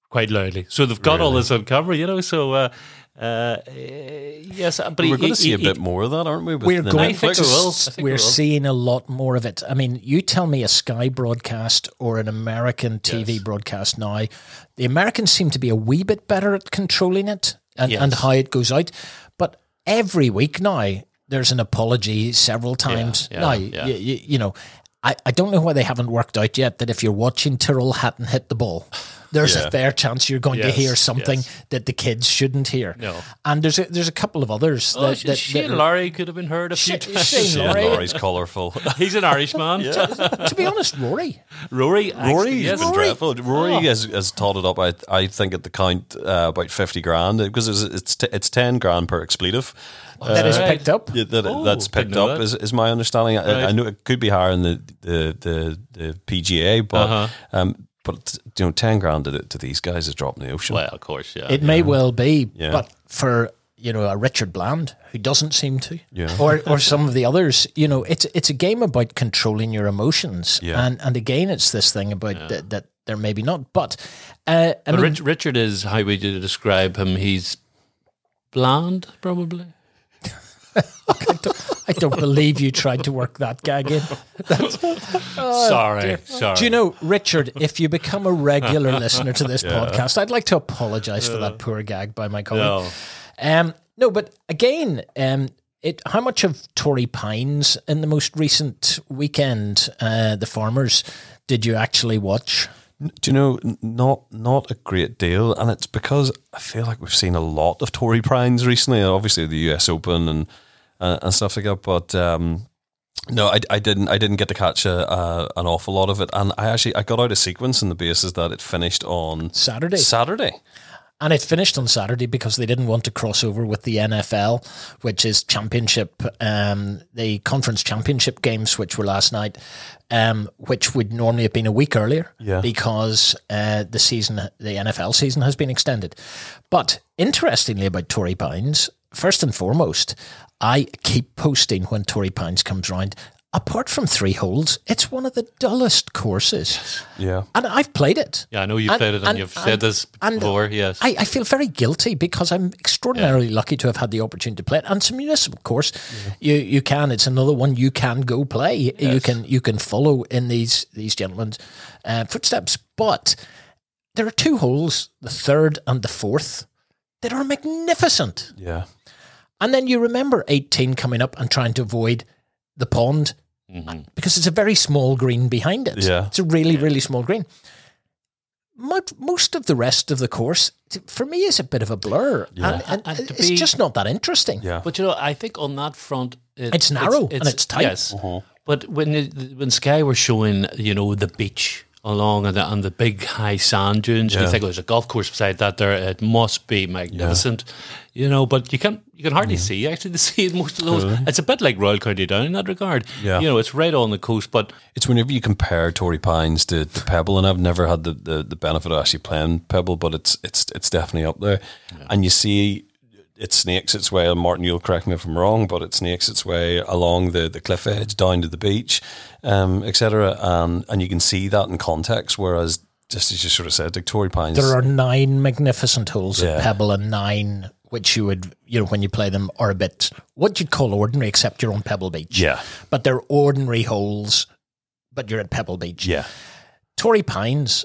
B: quite loudly. So they've got all this on camera, you know. So uh, uh, yes, but
C: We're going to see a
B: he-
C: bit more of that, aren't we?
A: We're going to
B: we will. I
A: s-
B: think we
A: we're
B: will.
A: seeing a lot more of it. I mean, you tell me a Sky broadcast or an American TV
B: Yes.
A: broadcast now. The Americans seem to be a wee bit better at controlling it and,
B: Yes.
A: and how it goes out. But every week now, there's an apology several times.
B: yeah,
A: now,
B: yeah.
A: You, you, you know, I, I don't know why they haven't worked out yet that if you're watching Tyrrell Hatton hit the ball, there's
C: Yeah.
A: a fair chance you're going to hear something
B: yes.
A: that the kids shouldn't hear.
B: No.
A: And there's a, there's a couple of others
B: Oh,
A: that,
B: Sh-
A: that,
B: Shane
A: that are-
B: Lowry could have been heard a few
A: Shane-
B: times.
A: Shane
C: Shane
A: Lowry.
C: Lowry's colourful.
B: He's an Irishman.
A: to be honest, Rory.
B: Rory, actually,
C: Rory's
B: yes.
C: been dreadful. Rory
B: Oh.
C: has, has totted up. I, I think at the count uh, about fifty grand because it's it's, t- it's ten grand per expletive.
A: That is picked up.
C: Yeah, that,
B: Oh,
C: that's picked up
B: that.
C: is, is my understanding. I, I
B: Right.
C: know it could be higher in the the the, the PGA, but
B: Uh-huh.
C: um, but you know, ten grand to, to these guys is dropping the ocean.
B: Well, of course, yeah.
A: It may well be,
C: Yeah.
A: but for you know a Richard Bland who doesn't seem to,
C: Yeah.
A: or or some of the others, you know, it's it's a game about controlling your emotions,
C: Yeah.
A: and and again, it's this thing about that, that they're maybe not, but uh, I
B: But
A: mean,
B: Rich, Richard is how would you describe him? He's bland, probably.
A: I don't believe you tried to work that gag in.
B: sorry, sorry.
A: Do you know, Richard, if you become a regular listener to this podcast, I'd like to apologize for that poor gag by my colleague.
B: No.
A: Um, no, but again, um, it how much of Torrey Pines in the most recent weekend, uh, the farmers, did you actually watch?
C: Do you know not not a great deal, and it's because I feel like we've seen a lot of Torrey Pines recently. Obviously, the U.S. Open and uh, and stuff like that, but. Um, no, I, I didn't. I didn't get to catch a, a, an awful lot of it, and I actually I got out of sequence on the basis that it finished on
A: Saturday.
C: Saturday.
A: And it finished on Saturday because they didn't want to cross over with the NFL, which is championship, um, the conference championship games, which were last night, um, which would normally have been a week earlier
C: Yeah.
A: because uh, the season, the NFL season has been extended. But interestingly about Torrey Pines, first and foremost, I keep posting when Torrey Pines comes round. Apart from three holes, it's one of the dullest courses.
C: Yeah,
A: And I've played it.
B: Yeah, I know you've
A: And-
B: played it and,
A: and-
B: you've said
A: and-
B: this
A: and
B: before. Yes.
A: I, I feel very guilty because I'm extraordinarily lucky to have had the opportunity to play it. And it's a municipal course. You you can. It's another one you can go play. You can you can follow in these these gentlemen's uh, footsteps. But there are two holes, the third and the fourth, that are magnificent.
C: yeah,
A: And then you remember 18 coming up and trying to avoid the pond mm-hmm. because it's a very small green behind it.
C: Yeah.
A: It's a really, really small green. Mo- Most of the rest of the course, for me, is a bit of a blur. And, and
B: And
A: it's
B: be-
A: just not that interesting.
C: yeah.
B: But you know, I think on that front, it,
A: It's narrow and it's tight.
B: Yes, uh-huh. but when it, when Sky were showing, you know, the beach along and the, and the big high sand dunes, you think oh, there's a golf course beside that. There, it must be magnificent, you know. But you can you can hardly see actually the sea in most of those. It's a bit like Royal County Down in that regard.
C: Yeah.
B: you know, it's right on the coast, but
C: It's whenever you compare Torrey Pines to, to Pebble, and I've never had the, the, the benefit of actually playing Pebble, but it's it's it's definitely up there. And you see it snakes its way, and Martin, you'll correct me if I'm wrong, but it snakes its way along the, the cliff edge down to the beach, um, etc. And and you can see that in context, whereas just as you sort of said, like Torrey Pines,
A: There are nine magnificent holes
C: Yeah.
A: at Pebble and nine which you would, you know, when you play them are a bit what you'd call ordinary, except you're on Pebble Beach.
C: yeah,
A: But they're ordinary holes, but you're at Pebble Beach.
C: yeah,
A: Torrey Pines,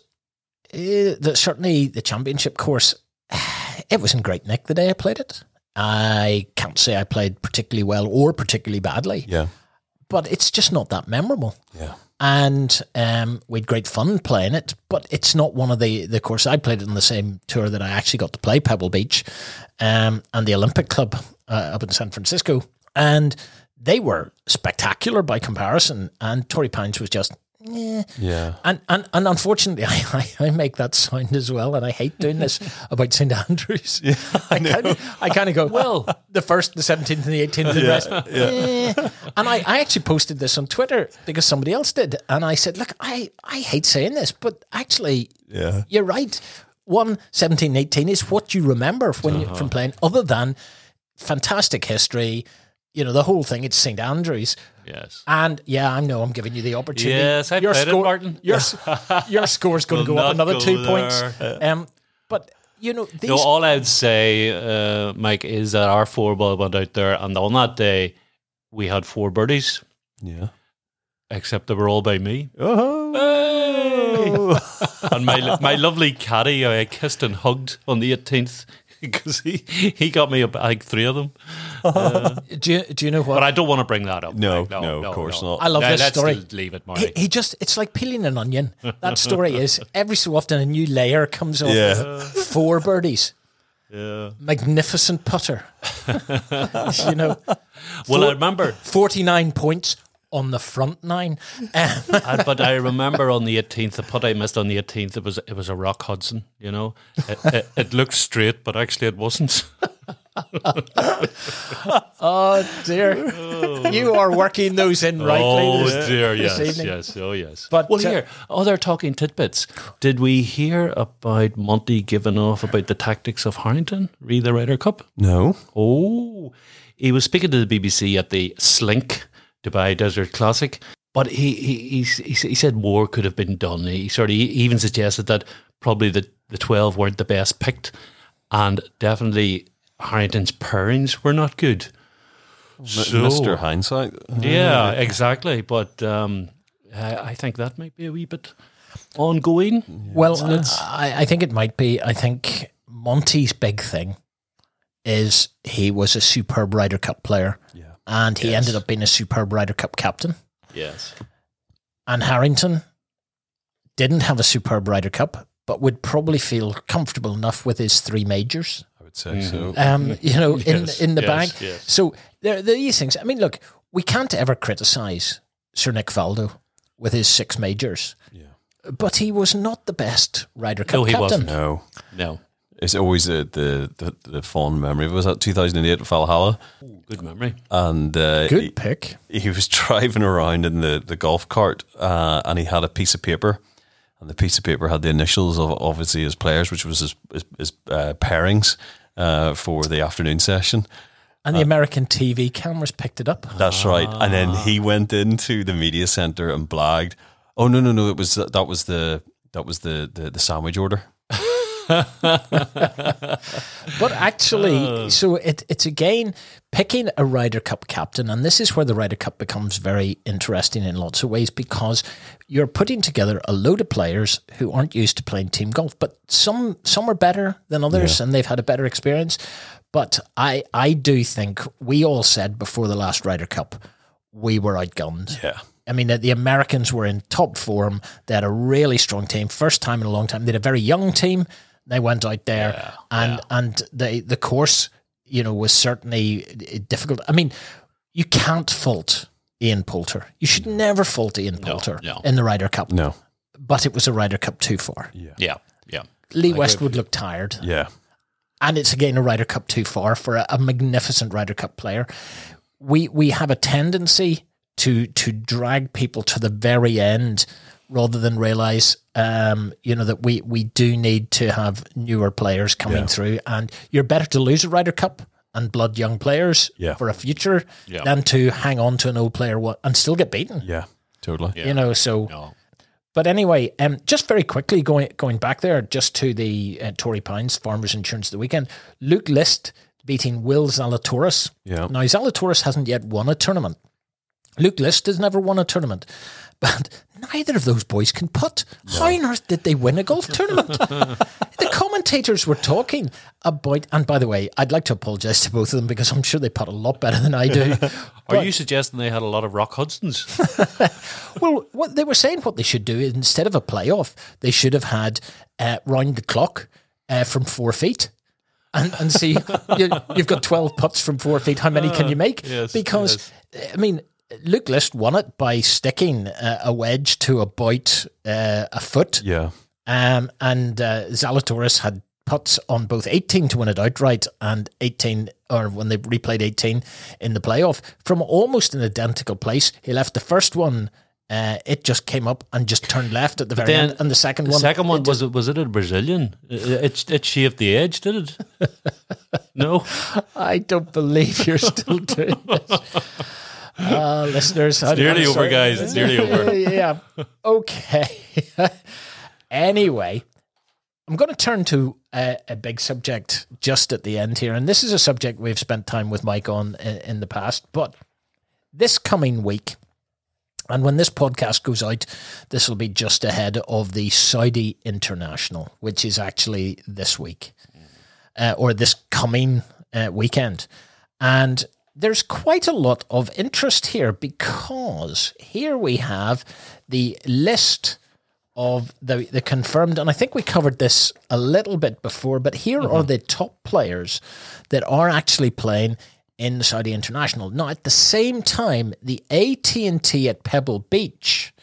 A: eh, the, certainly the championship course, it was in great nick the day I played it. I can't say I played particularly well or particularly badly,
C: yeah,
A: but it's just not that memorable.
C: yeah,
A: And um, we had great fun playing it, but it's not one of the the courses. I played it on the same tour that I actually got to play Pebble Beach um, and the Olympic Club uh, up in San Francisco, and they were spectacular by comparison. And Torrey Pines was just. Eh.
C: yeah.
A: And, and and unfortunately, I, I, I make that sound as well, and I hate doing this about St Andrews. I kind of I kind of go well the first, the seventeenth, and the eighteenth, and the rest. eh. And I, I actually posted this on Twitter because somebody else did, and I said, look, I I hate saying this, but actually,
C: Yeah.
A: you're right. 1, 17, 18 is what you remember when you, from playing, other than fantastic history. You know, the whole thing, it's St. Andrews.
B: Yes.
A: And yeah, I know I'm giving you the opportunity.
B: Yes, I played it, Martin.
A: Your, your score's going to go up another
B: go
A: two
B: there.
A: points. Um, but, you know, these.
B: No, all I'd say, uh, Mike, is that our four ball went out there, and on that day, we had four birdies,
C: Yeah.
B: except they were all by me.
C: Oh.
B: and my my lovely caddy, I kissed and hugged on the 18th because he, he got me, a, like three of them.
A: Uh, do, you, do you know what?
B: But I don't want to bring that up.
C: No,
B: Mike.
C: no, of course not.
A: I love
B: Yeah,
A: this
B: let's
A: story.
B: Leave it,
A: He,
B: Marty.
A: he just, it's like peeling an onion. That story is every so often a new layer comes off.
C: Yeah.
A: Four birdies.
B: yeah.
A: Magnificent putter. you know,
B: Well, I remember,
A: 49 points on the front nine.
B: I, but I remember on the 18th, the putt I missed on the 18th, it was it was a Rock Hudson. You know, it, it, it looked straight, but actually it wasn't.
A: oh, dear. You are working those in rightly.
B: Oh
A: this-
B: dear,
A: this
B: yes,
A: evening.
B: yes, oh yes.
A: But,
B: well,
A: uh,
B: here, other talking tidbits. Did we hear about Monty giving off about the tactics of Harrington? Read the Ryder Cup.
C: No.
B: Oh, he was speaking to the BBC at the Slync Dubai Desert Classic, but he he he, he, he said more could have been done. He sort of even suggested that probably the the twelve weren't the best picked, and definitely Harrington's pairings were not good. So-
C: Mr. Hindsight.
B: Yeah, exactly. But um, I, I think that might be a wee bit ongoing.
A: Well, I, I think it might be. I think Monty's big thing is he was a superb Ryder Cup player.
C: Yeah.
A: And he ended up being a superb Ryder Cup captain.
B: Yes.
A: And Harrington didn't have a superb Ryder Cup, but would probably feel comfortable enough with his three majors.
C: I would say so.
A: Um, you know,
B: Yes,
A: in in the
B: yes,
A: bag.
B: yes.
A: So there, there are these things. I mean, look, we can't ever criticize Sir Nick Faldo with his six majors.
C: Yeah.
A: But he was not the best Ryder Cup
B: No, he
A: captain.
B: wasn't.
C: No.
B: No.
C: It's always the, the, the, the fond memory. Was that 2008 at Valhalla?
B: Good memory.
C: And uh,
A: Good
C: he,
A: pick.
C: he was driving around in the, the golf cart uh, and he had a piece of paper. And the piece of paper had the initials of obviously his players, which was his, his, his uh, pairings uh, for the afternoon session.
A: And the American TV cameras picked it up.
C: That's right. And then he went into the media center and blagged. Oh no no no! It was that was the that was the the, the sandwich order.
A: But actually, oh. so it, it's again picking a Ryder Cup captain, and this is where the Ryder Cup becomes very interesting in lots of ways because you're putting together a load of players who aren't used to playing team golf, but some some are better than others, and they've had a better experience. But I I do think we all said before the last Ryder Cup we were outgunned.
C: Yeah.
A: I mean, the Americans were in top form. They had a really strong team, first time in a long time. They had a very young team. They went out there, and and the the course, you know, was certainly difficult. I mean, you can't fault Ian Poulter. You should never fault Ian Poulter
B: no.
A: in the Ryder Cup.
C: No.
A: But it was a Ryder Cup too far.
B: Yeah. Yeah.
A: Lee Westwood looked tired,
C: Yeah.
A: and it's again a Ryder Cup too far for a, a magnificent Ryder Cup player. We we have a tendency to to drag people to the very end rather than realize um, you know that we we do need to have newer players coming
C: Yeah.
A: through and you're better to lose a Ryder Cup and blood young players
C: Yeah.
A: for a future
B: Yeah.
A: than to hang on to an old player wa- and still get beaten
C: Yeah. Totally.
B: Yeah.
A: you know so
B: No.
A: but anyway, um, just very quickly going going back there, just to the uh, Torrey Pines Farmers Insurance of the weekend. Luke List beating Will Zalatoris.
C: Yeah.
A: Now Zalatoris hasn't yet won a tournament. Luke List has never won a tournament, but neither of those boys can putt. How on earth did they win a golf tournament? the commentators were talking about, and by the way, I'd like to apologise to both of them because I'm sure they putt a lot better than I do.
B: Are you suggesting they had a lot of Rock Hudsons?
A: Well, what they were saying, what they should do instead of a playoff, they should have had uh, round the clock uh, from four feet. And, and see, you, you've got 12 putts from four feet. How many can you make?
B: yes,
A: because, I mean, Luke List won it by sticking uh, a wedge to about uh, a foot.
C: Yeah.
A: Um, and uh, Zalatoris had putts on both 18 to win it outright and 18, or when they replayed 18 in the playoff from almost an identical place. He left the first one Uh, it just came up and just turned left at the very
B: then
A: end. And the second
B: The
A: one,
B: second one
A: it
B: was it was it a Brazilian? It, it it shaved the edge, did it? no.
A: I don't believe you're still doing this. Uh, listeners, it's
B: nearly over, guys. It's nearly over.
A: yeah. Okay. anyway, I'm going to turn to a, a, big subject just at the end here. And this is a subject we've spent time with Mike on in, in the past. But this coming week, and when this podcast goes out, this will be just ahead of the Saudi International, which is actually this week uh, or this coming uh, weekend. And there's quite a lot of interest here because here we have the list of the, the confirmed, and I think we covered this a little bit before, but here mm-hmm. are the top players that are actually playing in the Saudi International. Now, at the same time, the AT&T at Pebble Beach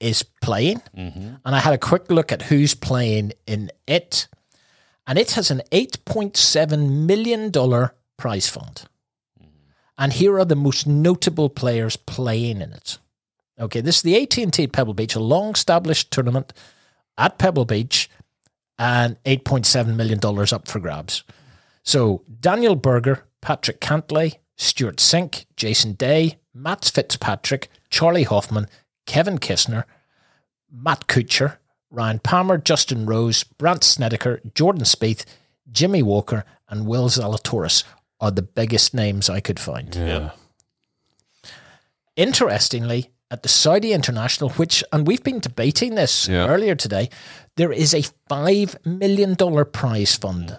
A: is playing, mm-hmm. and I had a quick look at who's playing in it, and it has an $8.7 million prize fund. And here are the most notable players playing in it. Okay, this is the AT&T Pebble Beach, a long-established tournament at Pebble Beach, and $8.7 million up for grabs. So Daniel Berger, Patrick Cantlay, Stewart Cink, Jason Day, Matt Fitzpatrick, Charley Hoffman, Kevin Kisner, Matt Kuchar, Ryan Palmer, Justin Rose, Brandt Snedeker, Jordan Spieth, Jimmy Walker, and Will Zalatoris are the biggest names I could find.
C: Yeah.
A: Interestingly, at the Saudi International, which, and we've been debating this yeah. earlier today, there is a $5 million prize fund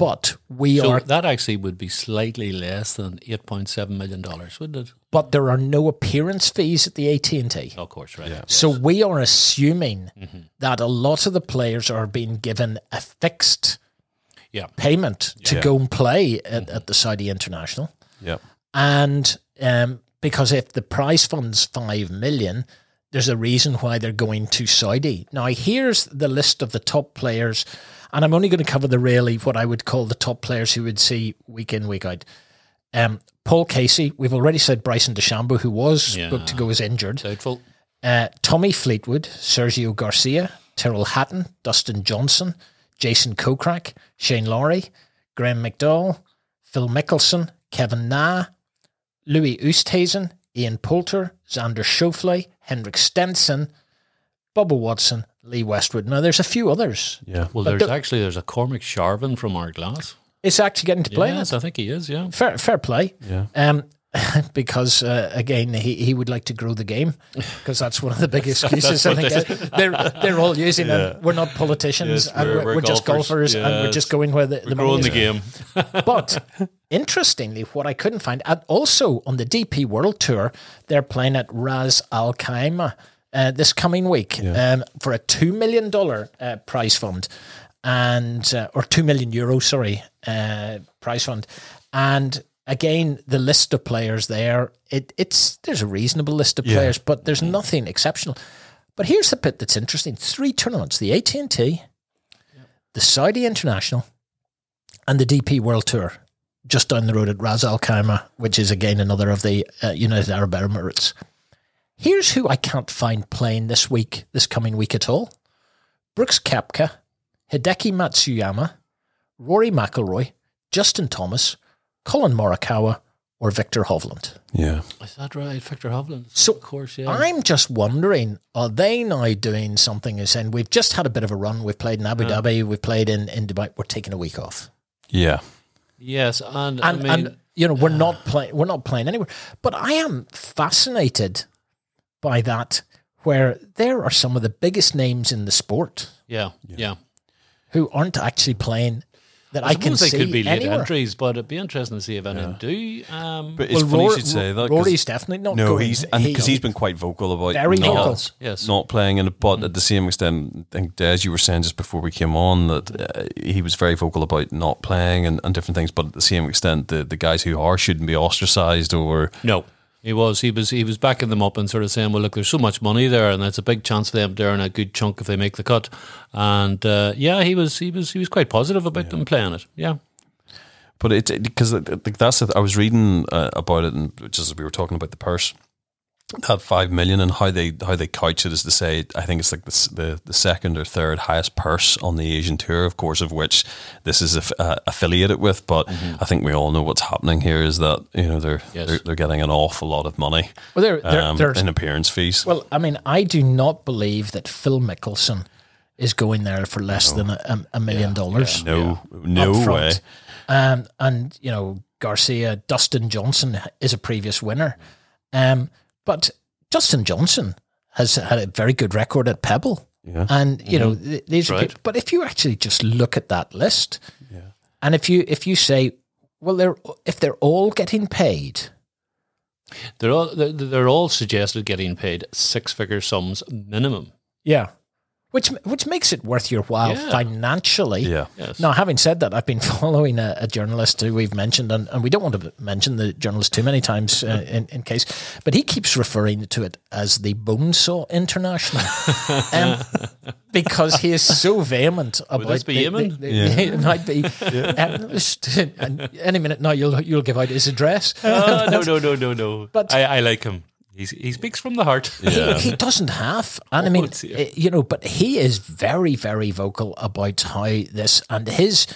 A: but we
B: so
A: are
B: that actually would be slightly less than eight point seven million dollars, wouldn't it?
A: But there are no appearance fees at the AT and T.
B: Of course, right. Yeah.
A: So we are assuming mm-hmm. that a lot of the players are being given a fixed
B: yeah.
A: payment to
C: yeah.
A: go and play at, mm-hmm. at, the Saudi International.
C: Yeah,
A: and um, because if the prize fund's five million, there's a reason why they're going to Saudi. Now here's the list of the top players and I'm only going to cover the really what I would call the top players who would see week in, week out. Um, Paul Casey, we've already said Bryson DeChambeau, who was yeah. booked to go, is injured.
B: Doubtful.
A: Uh, Tommy Fleetwood, Sergio Garcia, Tyrrell Hatton, Dustin Johnson, Jason Kokrak, Shane Lowry, Graham McDowell, Phil Mickelson, Kevin Na, Louis Oosthuizen, Ian Poulter, Xander Schauffele, Henrik Stenson, Bubba Watson, Lee Westwood. Now, there's a few others.
B: Yeah. Well, there's actually there's a Cormac Sharvin from Ardglass.
A: It's actually getting to play.
B: Yes, I think he is. Yeah.
A: Fair, fair play.
C: Yeah.
A: Um, because uh, again, he, he would like to grow the game because that's one of the big excuses. I think they're they're all using. Yeah. We're not politicians, yes, and we're, we're, we're just golfers, yes. and we're just going where the,
B: the growing the game.
A: but interestingly, what I couldn't find, and also on the DP World Tour, they're playing at Ras Al Khaimah uh, this coming week yeah. um, for a two million dollar uh, prize fund, and uh, or two million euro, sorry, uh, prize fund, and again the list of players there. It, it's there's a reasonable list of yeah. players, but there's nothing exceptional. But here's the bit that's interesting: three tournaments: the AT and T, the Saudi International, and the DP World Tour. Just down the road at Ras Al Khaimah, which is again another of the uh, United Arab Emirates. Here's who I can't find playing this week, this coming week at all. Brooks Koepka, Hideki Matsuyama, Rory McIlroy, Justin Thomas, Collin Morikawa, or Viktor Hovland.
C: Yeah.
B: Is that right? Viktor Hovland.
A: So,
B: of course, yeah.
A: I'm just wondering, are they now doing something as saying, we've just had a bit of a run. We've played in Abu yeah. Dhabi, we've played in, in Dubai, we're taking a week off.
C: Yeah.
B: Yes, and,
A: and, I
B: mean,
A: and you know, we're uh, not playing we're not playing anywhere. But I am fascinated by that, where there are some of the biggest names in the sport.
B: Yeah, yeah.
A: Who aren't actually playing that I,
B: I
A: can
B: they
A: see
B: could be late
A: anywhere.
B: entries, but it'd be interesting to see if any yeah. do. Um,
C: but it's well, funny Rory, you should say that.
A: Rory's definitely not.
C: No,
A: going.
C: he's because he, has been quite vocal about
A: very
C: not,
A: vocal.
B: Yes,
C: not playing, and but mm. at the same extent, I think Des, you were saying just before we came on that uh, he was very vocal about not playing and, and different things. But at the same extent, the the guys who are shouldn't be ostracized or
B: no. He was. He was. He was backing them up and sort of saying, "Well, look, there's so much money there, and it's a big chance for them to earn a good chunk if they make the cut." And uh, yeah, he was. He was. He was quite positive about yeah. them playing it. Yeah.
C: But it's because that's. I was reading uh, about it, and just as we were talking about the purse, that five million and how they how they couch it is to say I think it's like the the, the second or third highest purse on the Asian tour, of course, of which this is aff- uh, affiliated with. But I think we all know what's happening here is that you know they're
B: Yes.
C: they're, they're getting an awful lot of money
A: Well, there, there,
C: um,
A: there's
C: in appearance fees.
A: Well, I mean, I do not believe that Phil Mickelson is going there for less than a, a, million dollars.
C: no, no
A: up
C: way.
A: front. Um, and you know, Garcia, Dustin Johnson is a previous winner, um, but Justin Johnson has had a very good record at Pebble.
C: Yeah.
A: And you know, mm-hmm. th- these
B: Right.
A: people, but if you actually just look at that list, and if you if you say, well, they're if they're all getting paid,
B: They're all they're, they're all suggested getting paid six figure sums minimum.
A: yeah, which which makes it worth your while
B: Yeah.
A: financially.
C: Yeah,
B: Yes.
A: Now, having said that, I've been following a, a journalist who we've mentioned, and, and we don't want to mention the journalist too many times uh, in, in case, but he keeps referring to it as the Bonesaw International um, because he is so vehement about
B: this be
A: the-
B: Yemen?
A: the- the- It might be. Um, and any minute now, you'll you'll give out his address.
B: Oh, no, no, no, no, no.
A: But-
B: I, I like him. He's, he speaks from the heart.
A: He, he doesn't have, and I mean,
B: dear.
A: eh, you know, but he is very, very vocal about how this and his.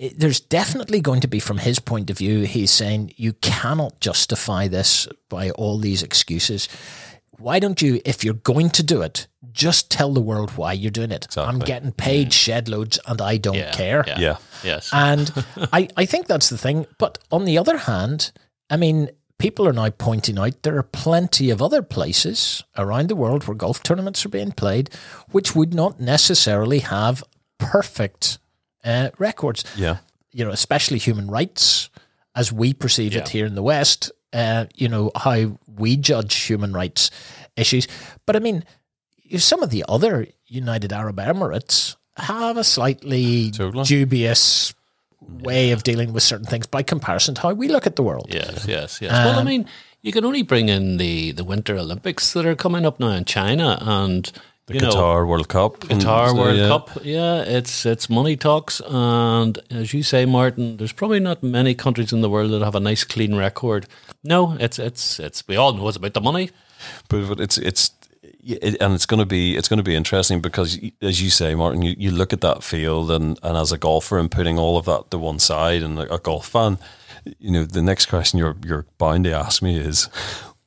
A: eh, There's definitely going to be, from his point of view, he's saying you cannot justify this by all these excuses. Why don't you, if you're going to do it, just tell the world why you're doing it? I'm getting paid shed loads and I don't
B: Yeah,
A: care.
B: yeah.
C: yeah.
B: Yes.
A: And I, I think that's the thing. But on the other hand, I mean, people are now pointing out there are plenty of other places around the world where golf tournaments are being played, which would not necessarily have perfect uh, records.
C: Yeah.
A: You know, especially human rights, as we perceive it here in the West. Uh, you know how we judge human rights issues. But I mean, some of the other United Arab Emirates have a slightly
C: Totally.
A: dubious way of dealing with certain things by comparison to how we look at the world.
B: Yes, yes, yes. well, I
A: Um,
B: mean, you can only bring in the, the Winter Olympics that are coming up now in China and
C: The
B: you know,
C: Qatar World Cup. and
B: Qatar
C: so,
B: World
C: yeah.
B: Cup. Yeah, it's it's money talks, and as you say, Martin, there's probably not many countries in the world that have a nice clean record. No, it's it's it's we all know it's about the money.
C: but, but it's it's it, and it's going to be it's going to be interesting because as you say martin you, you look at that field and and as a golfer and putting all of that to one side and a, a golf fan you know the next question you're you're bound to ask me is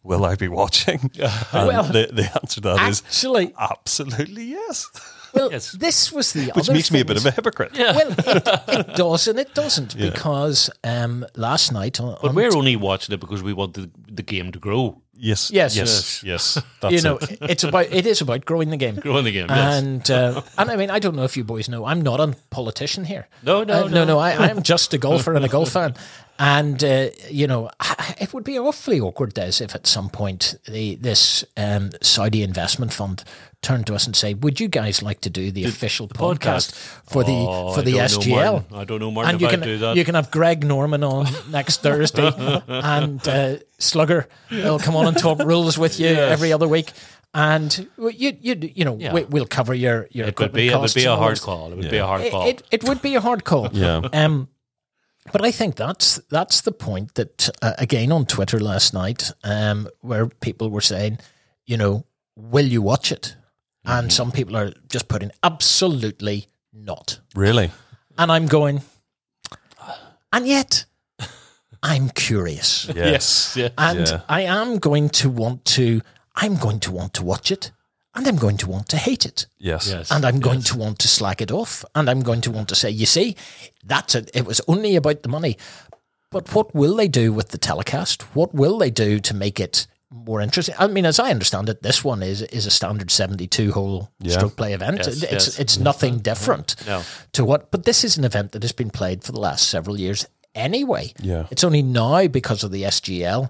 C: will i be watching? And
A: Well,
C: the, the answer to that is
A: Actually,
C: absolutely yes.
A: Well,
B: Yes.
A: this was the
C: which
A: other
C: makes me a bit of a hypocrite.
B: Yeah,
A: Well, it, it does and it doesn't because um, last night on,
B: but
A: on
B: we're only watching it because we want the, the game to grow,
C: yes
A: Yes.
C: yes yes that's
A: you know
C: it
A: it's about it is about growing the game.
B: growing the game. Yes.
A: And uh, and I mean I don't know if you boys know I'm not a politician here.
B: No, no,
A: Uh, no,
B: no.
A: no. I, I am just a golfer and a golf fan. And uh, you know, it would be awfully awkward, Des, if at some point the this um, Saudi investment fund turned to us and say, "Would you guys like to do the, official podcast,
B: podcast?
A: for the
B: Oh,
A: for
B: I
A: the
B: don't know,
A: SGL?"
B: I don't know, Martin,
A: and
B: if
A: you
B: I
A: can
B: do that.
A: you can have Greg Norman on next Thursday, and uh, Slugger will come on and talk rules with you
B: Yes.
A: every other week. And you you you know
B: Yeah.
A: we, we'll cover your your
B: it would
A: equipment
B: be it would be a hard call. It would be a hard
A: It,
B: call.
A: it, it would be a hard call.
C: Yeah.
A: Um, but I think that's that's the point that uh, again on Twitter last night, um, where people were saying, you know, will you watch it?
B: Mm-hmm.
A: And some people are just putting absolutely not.
C: really
A: And I'm going, and yet I'm curious.
C: yes
B: yeah.
A: And
C: Yeah.
A: I am going to want to, I'm going to want to watch it and I'm going to want to hate it.
C: yes
B: Yes.
A: And I'm going
B: yes.
A: to want to slack it off. And I'm going to want to say, you see, that's it. It was only about the money. But what will they do with the telecast? What will they do to make it more interesting? I mean, as I understand it, this one is is a standard seventy-two hole
C: Yeah.
A: stroke play event.
B: Yes,
A: it's
B: yes.
A: it's nothing different
B: No.
A: to what. But this is an event that has been played for the last several years anyway.
C: Yeah.
A: it's only now because of the SGL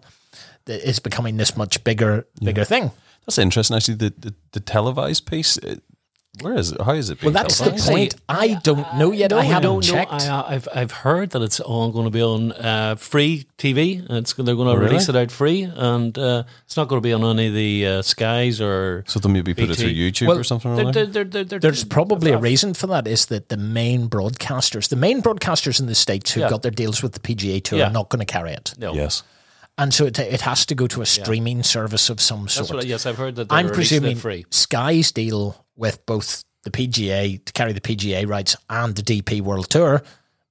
A: that it's becoming this much bigger bigger thing.
C: That's interesting actually the the, the televised piece it, where is it how is it being
A: Well, that's the point. I don't know yet. I haven't
B: no, no,
A: checked.
B: I, uh, I've I've heard that it's all going to be on uh, free TV. It's they're going to
C: Oh, really?
B: release it out free, and uh, it's not going to be on any of the uh, skies or.
C: so they'll maybe put it
B: BT.
C: through YouTube
A: Well,
C: or something
B: They're,
C: like that?
B: they're, they're, they're,
A: There's probably a reason for that is that the main broadcasters, the main broadcasters in the States who
B: Yeah.
A: got their deals with the PGA Tour
B: Yeah.
A: are not going to carry it.
B: no.
C: yes
A: and so it, it has to go to a streaming service of some sort.
B: That's what, yes, I've heard that they're
A: I'm presuming
B: it free.
A: Sky's deal with both the PGA to carry the PGA rights and the DP World Tour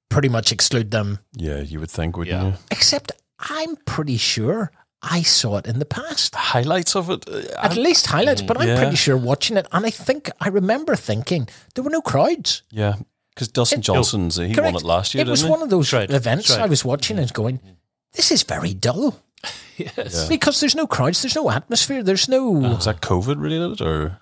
A: pretty much exclude them.
C: Yeah, you would think, wouldn't
B: Yeah.
C: you?
A: Except I'm pretty sure I saw it in the past.
C: Highlights of it. uh,
A: At least highlights, but I'm
C: yeah.
A: pretty sure watching it, and I think I remember thinking there were no crowds.
C: Yeah, because Dustin
A: It-
C: Johnson's he
A: Correct.
C: won it last year.
A: It was
C: didn't
A: one of those
B: right.
A: events
B: right.
A: I was watching and going, "This is very dull."
B: Yes.
A: Because there's no crowds, there's no atmosphere, there's no.
C: he? Was that COVID related or?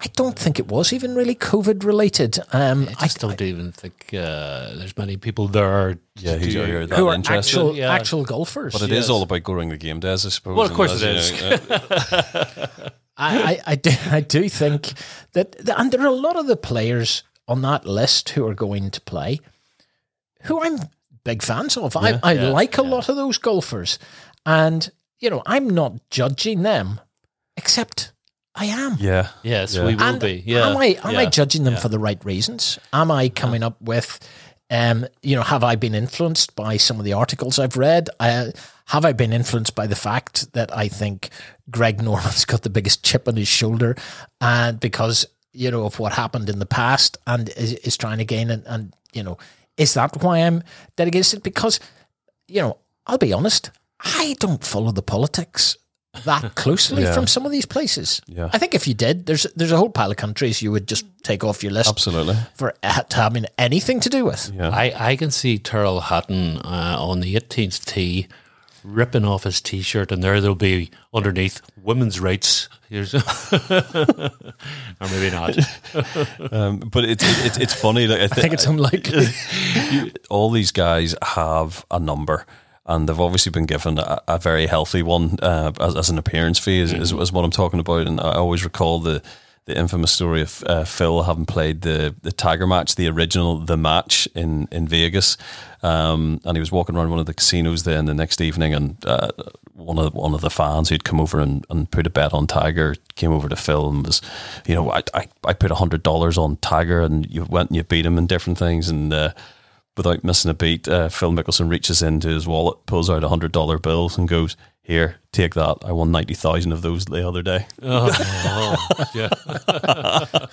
A: I don't think it was even really COVID related. Um,
B: I just don't even think uh, there's many people there.
C: Yeah,
B: to
C: who's
B: do-
C: are that
A: who are
C: interested?
A: actual
B: Yeah.
A: actual golfers.
C: But it is
B: Yes.
C: all about going to game days, I suppose.
B: Well, of course
C: as
B: it
C: you know, uh,
A: I, I, I do I do think that, and there are a lot of the players on that list who are going to play, who I'm big fans of. I, I
B: Yeah,
A: like a lot of those golfers, and you know I'm not judging them, except I am.
C: yeah,
B: Yes,
C: Yeah.
B: we will
A: And
B: be. Yeah.
A: Am I am I judging them for the right reasons? Am I coming up with, um, you know, have I been influenced by some of the articles I've read? Uh, have I been influenced by the fact that I think Greg Norman's got the biggest chip on his shoulder, and because you know of what happened in the past, and is, is trying again, and, and you know, is that why I'm dedicated? Because you know, I'll be honest, I don't follow the politics that closely
C: Yeah.
A: from some of these places.
C: Yeah.
A: I think if you did, there's there's a whole pile of countries you would just take off your list
C: absolutely.
A: for uh, to having anything to do with.
C: Yeah,
B: I, I can see Tyrrell Hatton uh, on the 18th tee ripping off his t shirt, and there there'll be underneath women's rights. Here's or maybe not.
C: um, but it's it's it's funny. Like, I,
A: I think it's unlikely.
C: all these guys have a number. And they've obviously been given a, a very healthy one uh, as, as an appearance fee, is, is, is what I'm talking about. And I always recall the, the infamous story of uh, Phil having played the, the Tiger match, the original The Match in, in Vegas. Um, and he was walking around one of the casinos then the next evening, and uh, one of one of the fans who'd come over and, and put a bet on Tiger came over to Phil and was, you know, I, I, I put $100 on Tiger, and you went and you beat him in different things. And uh, without missing a beat, uh, Phil Mickelson reaches into his wallet, pulls out a hundred dollar bills, and goes, "Here, take that. I won ninety thousand of those the other day."
B: Oh, yeah.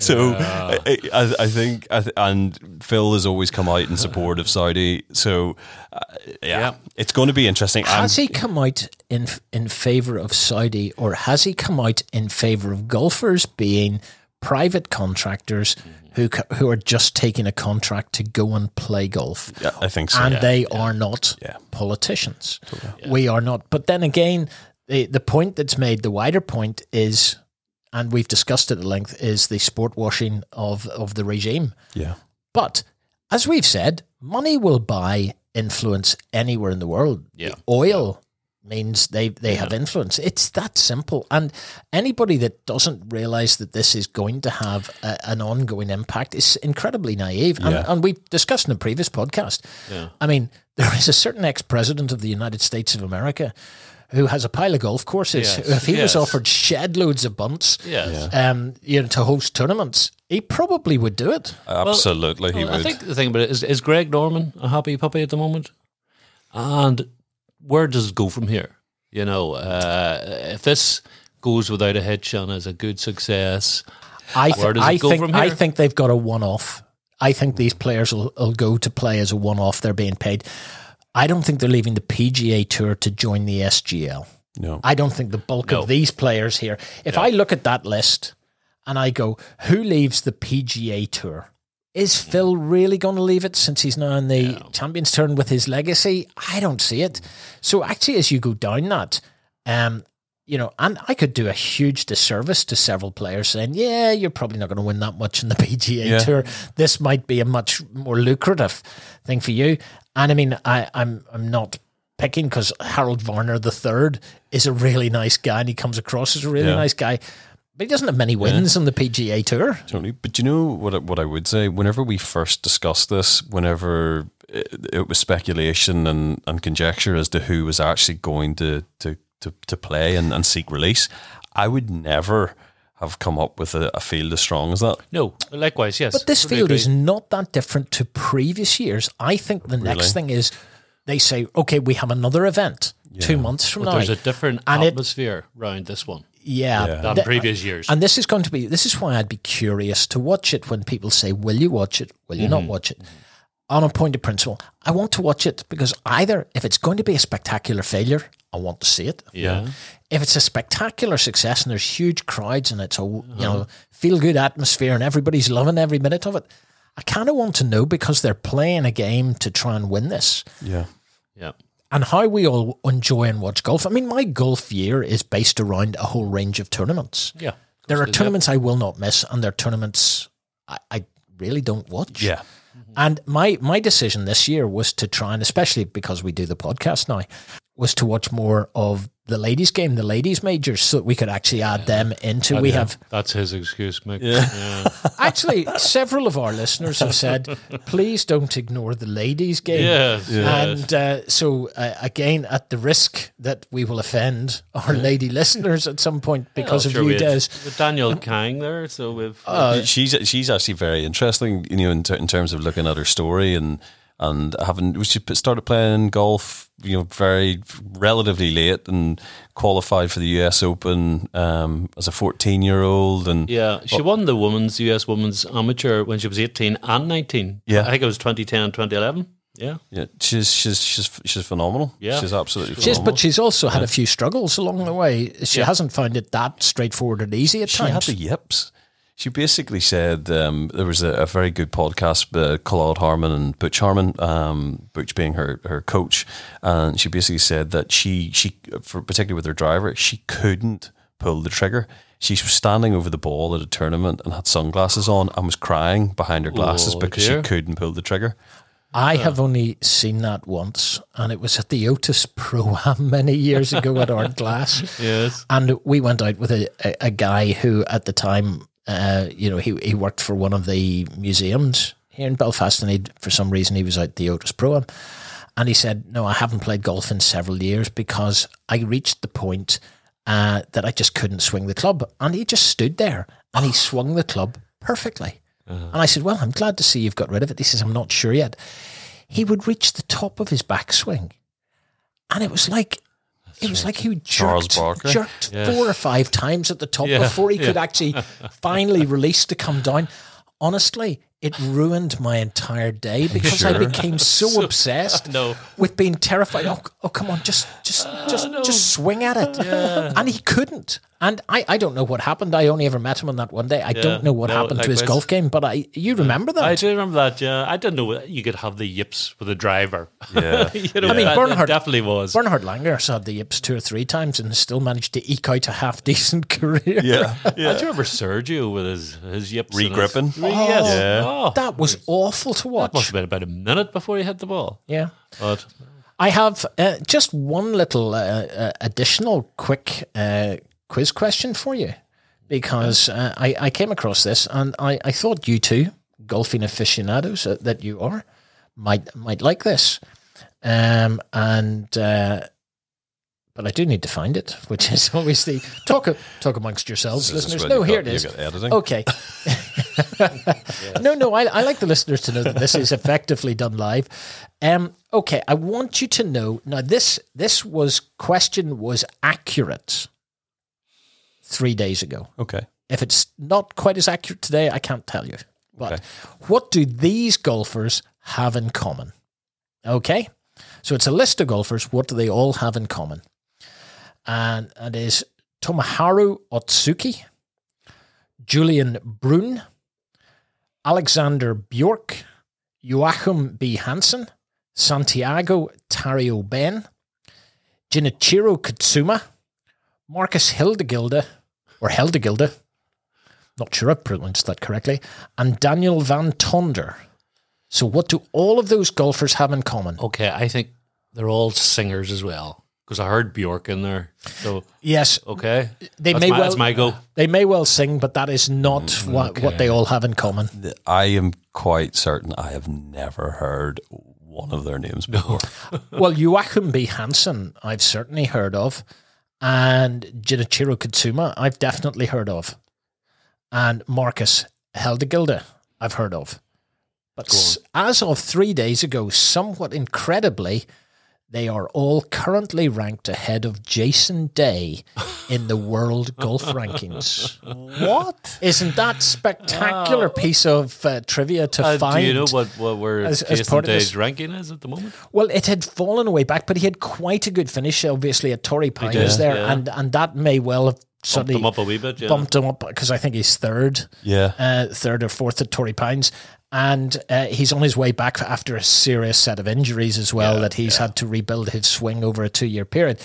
C: So I, I, I think, I th- and Phil has always come out in support of Saudi. So uh, yeah,
B: Yeah.
C: it's going to be interesting. I'm-
A: Has he come out in in favor of Saudi, or has he come out in favor of golfers being private contractors who who are just taking a contract to go and play golf?
C: yeah, I think so.
A: and
C: yeah.
A: they are not
C: Yeah.
A: politicians. We are not. But then again, the the point that's made, the wider point is, and we've discussed it at length, is the sport washing of of the regime.
C: yeah,
A: But as we've said, money will buy influence anywhere in the world.
B: Yeah.
A: Oil means they, they have influence. It's that simple. And anybody that doesn't realize that this is going to have a, an ongoing impact is incredibly naive. And,
C: Yeah.
A: and we discussed in a previous podcast. Yeah. I mean, there is a certain ex president of the United States of America who has a pile of golf courses.
B: Yes.
A: If he was offered shed loads of bunts,
B: Yes.
A: um, you know, to host tournaments, he probably would do it.
C: absolutely, he
B: Well, I
C: would.
B: think the thing about it is, is Greg Norman a happy puppy at the moment? And where does it go from here? You know, uh, if this goes without a hitch and is a good success,
A: I,
B: Where
A: th-
B: does it
A: I
B: go
A: think
B: from
A: I think they've got a one off. I think these players will, will go to play as a one off. They're being paid. I don't think they're leaving the PGA Tour to join the SGL.
C: no,
A: I don't think the bulk
B: No.
A: of these players here. If I look at that list and I go, who leaves the PGA Tour? Is Phil really going to leave it since he's now in the Champions Tour with his legacy? I don't see it. So actually, as you go down that, um, you know, and I could do a huge disservice to several players saying, "Yeah, you're probably not going to win that much in the PGA
C: Yeah.
A: Tour. This might be a much more lucrative thing for you." And I mean, I, I'm I'm not picking because Harold Varner the third is a really nice guy and he comes across as a really
C: Yeah.
A: nice guy, he doesn't have many wins on the PGA Tour.
C: Tony. But you know what? I- What I would say, whenever we first discussed this, whenever it, it was speculation and, and conjecture as to who was actually going to to to, to play and, and seek release, I would never have come up with a, a field as strong as that.
B: no. Likewise, yes.
A: But this field
B: agree.
A: is not that different to previous years. I think the next thing is they say, okay, we have another event two months from
B: But
A: now.
B: there's a different
A: And it-
B: atmosphere around this one
A: yeah,
B: than
A: The- uh,
B: previous years.
A: And this is going to be this is why I'd be curious to watch it when people say, Will you watch it? Will you not mm-hmm. watch it? On a point of principle, I want to watch it because either if it's going to be a spectacular failure, I want to see it.
B: yeah.
A: If it's a spectacular success and there's huge crowds and it's a you uh-huh. know feel good atmosphere and everybody's loving every minute of it, I kind of want to know because they're playing a game to try and win this
C: Yeah.
B: Yeah.
A: And how we all enjoy and watch golf. I mean, my golf year is based around a whole range of tournaments.
B: Yeah.
A: There are
B: it is, yeah.
A: tournaments I will not miss, and there are tournaments I, I really don't watch.
C: Yeah.
A: And my my decision this year was to try and, especially because we do the podcast now, was to watch more of the ladies' game, the ladies' majors, so that we could actually add them into. We have
B: That's his excuse, Mick. Yeah.
A: actually several of our listeners have said, please don't ignore the ladies' game.
B: Yes. yes.
A: And uh, so, uh, again, at the risk that we will offend our lady listeners at some point because of
B: Sure
A: you,
B: we
A: Des,
B: with Danielle Kang there, so we've
A: Uh,
C: she's she's actually very interesting, you know, in, ter- in terms of looking at her story and and having she started playing golf, you know, very relatively late and qualified for the U.S. Open um, as a fourteen year old, and
B: yeah, she won the women's US women's amateur when she was 18 and 19.
C: Yeah.
B: I think it was 2010 2011. Yeah.
C: yeah, she's she's she's she's phenomenal.
B: Yeah.
C: she's absolutely
A: she's,
C: phenomenal.
A: but she's also had a few struggles along the way. She
B: Yeah.
A: hasn't found it that straightforward and easy at
C: she had
A: times.
C: the yips. She basically said um, there was a, a very good podcast, uh, Claude Harmon and Butch Harmon, um, Butch being her, her coach, and she basically said that she she for particularly with her driver, she couldn't pull the trigger. She was standing over the ball at a tournament and had sunglasses on and was crying behind her glasses
B: Oh,
C: because
B: dear.
C: she couldn't pull the trigger.
A: I have only seen that once, and it was at the Otis Pro Am many years ago at Art Glass.
B: Yes.
A: And we went out with a, a, a guy who, at the time, uh, you know, he, he worked for one of the museums here in Belfast, and he for some reason he was out at the Otis Pro and he said, "No, I haven't played golf in several years because I reached the point uh, that I just couldn't swing the club." And he just stood there and he swung the club perfectly. And I said, "Well, I'm glad to see you've got rid of it." He says, "I'm not sure yet." He would reach the top of his backswing, and it was like. It was like he jerked, jerked
B: Yeah.
A: four or five times at the top
B: Yeah,
A: before he could actually finally release to come down. Honestly, it ruined my entire day because I became so, obsessed
B: No.
A: with being terrified. Oh, oh, come on, just, just, ah, just, just swing at it. And he couldn't. And I, I don't know what happened. I only ever met him on that one day. I don't know what
B: no,
A: happened to his golf game, but I, you remember that?
B: I do remember that. Yeah, I didn't know you could have the yips with a driver.
C: Yeah.
B: you know,
A: I mean, Bernhard-
B: that definitely was.
A: Bernhard Langer had the yips two or three times and still managed to eke out a half decent career.
C: yeah, yeah.
B: I do remember Sergio with his his yips and his-
C: Re-gripping?
B: Yes.
C: Oh, yeah.
B: Oh,
A: That was awful to watch.
B: That must have been about a minute before he hit the ball.
A: Yeah.
B: But
A: I have uh, just one little uh, uh, additional quick uh, quiz question for you because uh, I, I came across this and I, I thought you two, golfing aficionados uh, that you are, might might like this. Um, and uh, but I do need to find it, which is always the talk talk amongst yourselves, listeners. No, here
C: got-
A: it is.
C: you've
A: No, no, I, I like the listeners to know that this is effectively done live. Um, okay, I want you to know now. This this was question was accurate three days ago.
C: Okay.
A: If it's not quite as accurate today, I can't tell you. But
C: Okay.
A: what do these golfers have in common? Okay, so it's a list of golfers. What do they all have in common? And it is Tomoharu Otsuki, Julian Brun, Alexander Bjork, Joachim B. Hansen, Santiago Tarrio Ben, Jinichiro Katsuma, Marcus Hildegilde, or Hildegilde, not sure I pronounced that correctly, and Daniel Van Tonder. So, what do all of those golfers have in common?
B: okay, I think they're all singers as well because I heard Bjork in there. So
A: Yes,
B: okay,
A: they
B: that's
A: may
B: my,
A: well
B: that's my go.
A: they may well sing, but that is not what, what they all have in common.
C: I am quite certain I have never heard one of their names before.
A: well, Joachim B. Hansen, I've certainly heard of, and Jinichiro Katsuma, I've definitely heard of, and Marcus Hildegilde, I've heard of. But s- as of three days ago, somewhat incredibly, they are all currently ranked ahead of Jason Day in the world golf rankings.
C: What?
A: Isn't that spectacular piece of uh, trivia to
B: Uh,
A: find?
B: do you know what, what where
A: as- as
B: Jason
A: part of
B: Day's
A: this-
B: ranking is at the moment?
A: Well, it had fallen away back, but he had quite a good finish, obviously, at Torrey Pines
B: did,
A: there,
B: yeah.
A: and and that may well have
B: Bumped him up a wee bit. Yeah.
A: bumped him up because I think he's third,
C: Yeah.
A: uh, third or fourth at Torrey Pines. And uh, he's on his way back after a serious set of injuries as well that he's had to rebuild his swing over a two year period.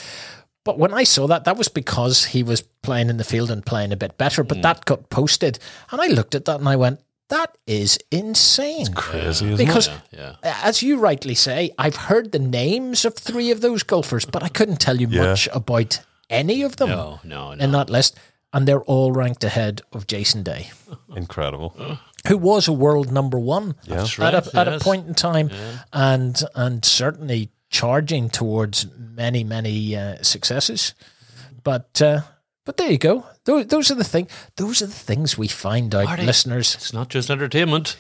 A: But when I saw that, that was because he was playing in the field and playing a bit better.
B: Mm.
A: But that got posted. And I looked at that and I went, that is insane.
C: Crazy, isn't
A: Because,
B: Yeah.
A: as you rightly say, I've heard the names of three of those golfers, but I couldn't tell you
C: Yeah.
A: much about any of them
B: No, no, no.
A: in that list. And they're all ranked ahead of Jason Day?
C: Incredible.
A: who was a world number one
B: That's
A: at,
B: right,
A: a, at a point in time, and and certainly charging towards many many uh, successes. But uh, but there you go. Those, those are the thing. Those are the things we find out,
B: Marty.
A: listeners.
B: It's not just entertainment.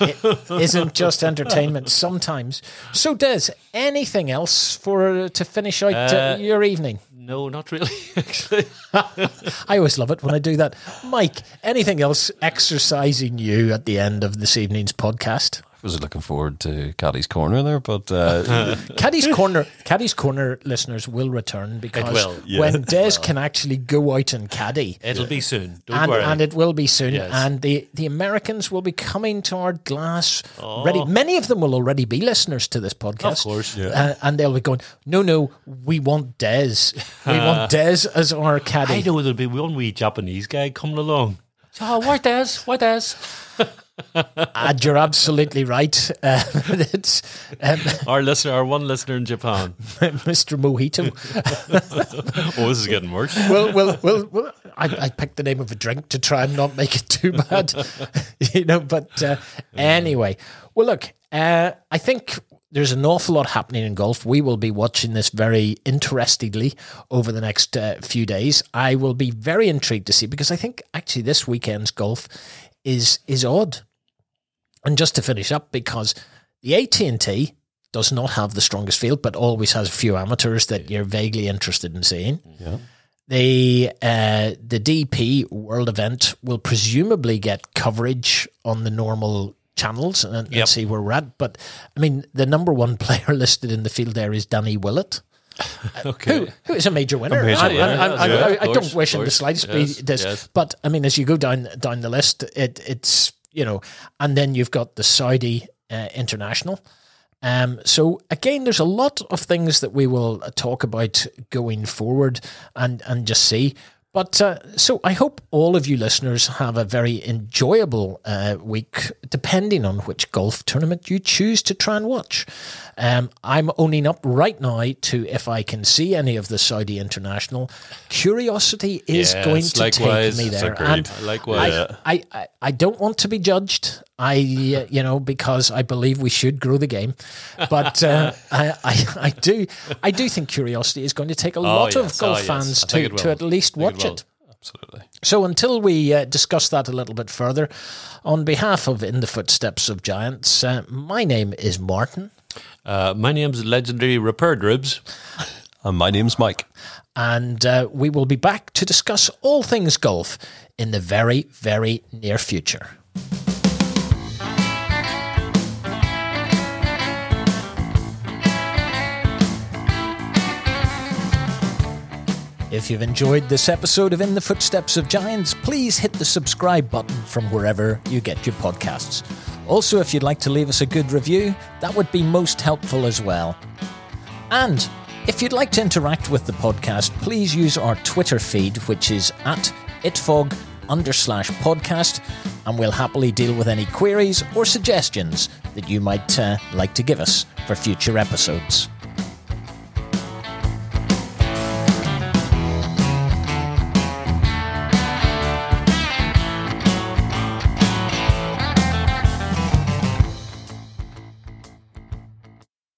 A: it isn't just entertainment sometimes. So, Des, anything else for to finish out uh,
B: Uh,
A: your evening?
B: No, not really. Actually,
A: I always love it when I do that. Mike, anything else exercising you at the end of this evening's podcast?
C: I was looking forward to Caddy's Corner there, but uh,
A: Caddy's Corner, Caddy's Corner listeners will return because
B: will,
C: yeah.
A: when Des can actually go out and caddy,
B: it'll be soon. Don't
A: and,
B: worry.
A: and it will be soon,
B: Yes.
A: and the, the Americans will be coming to Ardglass
B: Oh.
A: ready. Many of them will already be listeners to this podcast.
B: of course.
A: Uh, and they'll be going, no, no, we want Des. We want Des as our caddy.
B: I know there'll be one wee Japanese guy coming along. So, oh, what does? What does?
A: And you're absolutely right. Uh, it's um,
B: Our listener, our one listener in Japan.
A: Mr. Mojito.
B: Oh, this is getting worse.
A: well, well, well, well I, I picked the name of a drink to try and not make it too bad, you know. But uh, anyway, well, look, uh, I think there's an awful lot happening in golf. We will be watching this very interestingly over the next uh, few days. I will be very intrigued to see because I think actually this weekend's golf is is odd. And just to finish up, because the AT and T does not have the strongest field, but always has a few amateurs that you're vaguely interested in seeing.
C: yeah.
A: The uh, the DP World Event will presumably get coverage on the normal channels and, and
B: Yep.
A: see where we're at. But I mean, the number one player listed in the field there is Danny Willett,
B: Okay.
A: who who is a major winner.
C: major
A: I,
C: winner,
A: I- I-
B: yeah,
A: I- I don't wish in the slightest
B: Yes,
A: this,
B: yes.
A: but I mean, as you go down down the list, it it's you know, and then you've got the Saudi uh, international. Um, so again, there's a lot of things that we will uh, talk about going forward and and just see. But uh, so I hope all of you listeners have a very enjoyable uh, week, depending on which golf tournament you choose to try and watch. Um, I'm owning up right now to if I can see any of the Saudi international. Curiosity is
B: Yes,
A: going to
B: likewise.
A: take me there, and
B: Likewise.
A: I, I, I, I don't want to be judged. I, you know, because I believe we should grow the game, but uh, I, I, I do, I do think curiosity is going to take a lot of
B: yes. Oh,
A: golf
B: yes.
A: fans to, to at least
B: I it
A: watch it.
C: Absolutely.
A: So until we uh, discuss that a little bit further, on behalf of In the Footsteps of Giants, uh, my name is Martin,
B: Uh, my name's legendary Repair Ribs.
C: And my name's Mike.
A: and uh, we will be back to discuss all things golf in the very, very near future. If you've enjoyed this episode of In the Footsteps of Giants, please hit the subscribe button from wherever you get your podcasts. Also, if you'd like to leave us a good review, that would be most helpful as well. And if you'd like to interact with the podcast, please use our Twitter feed, which is at itfog under slash podcast, and we'll happily deal with any queries or suggestions that you might uh, like to give us for future episodes.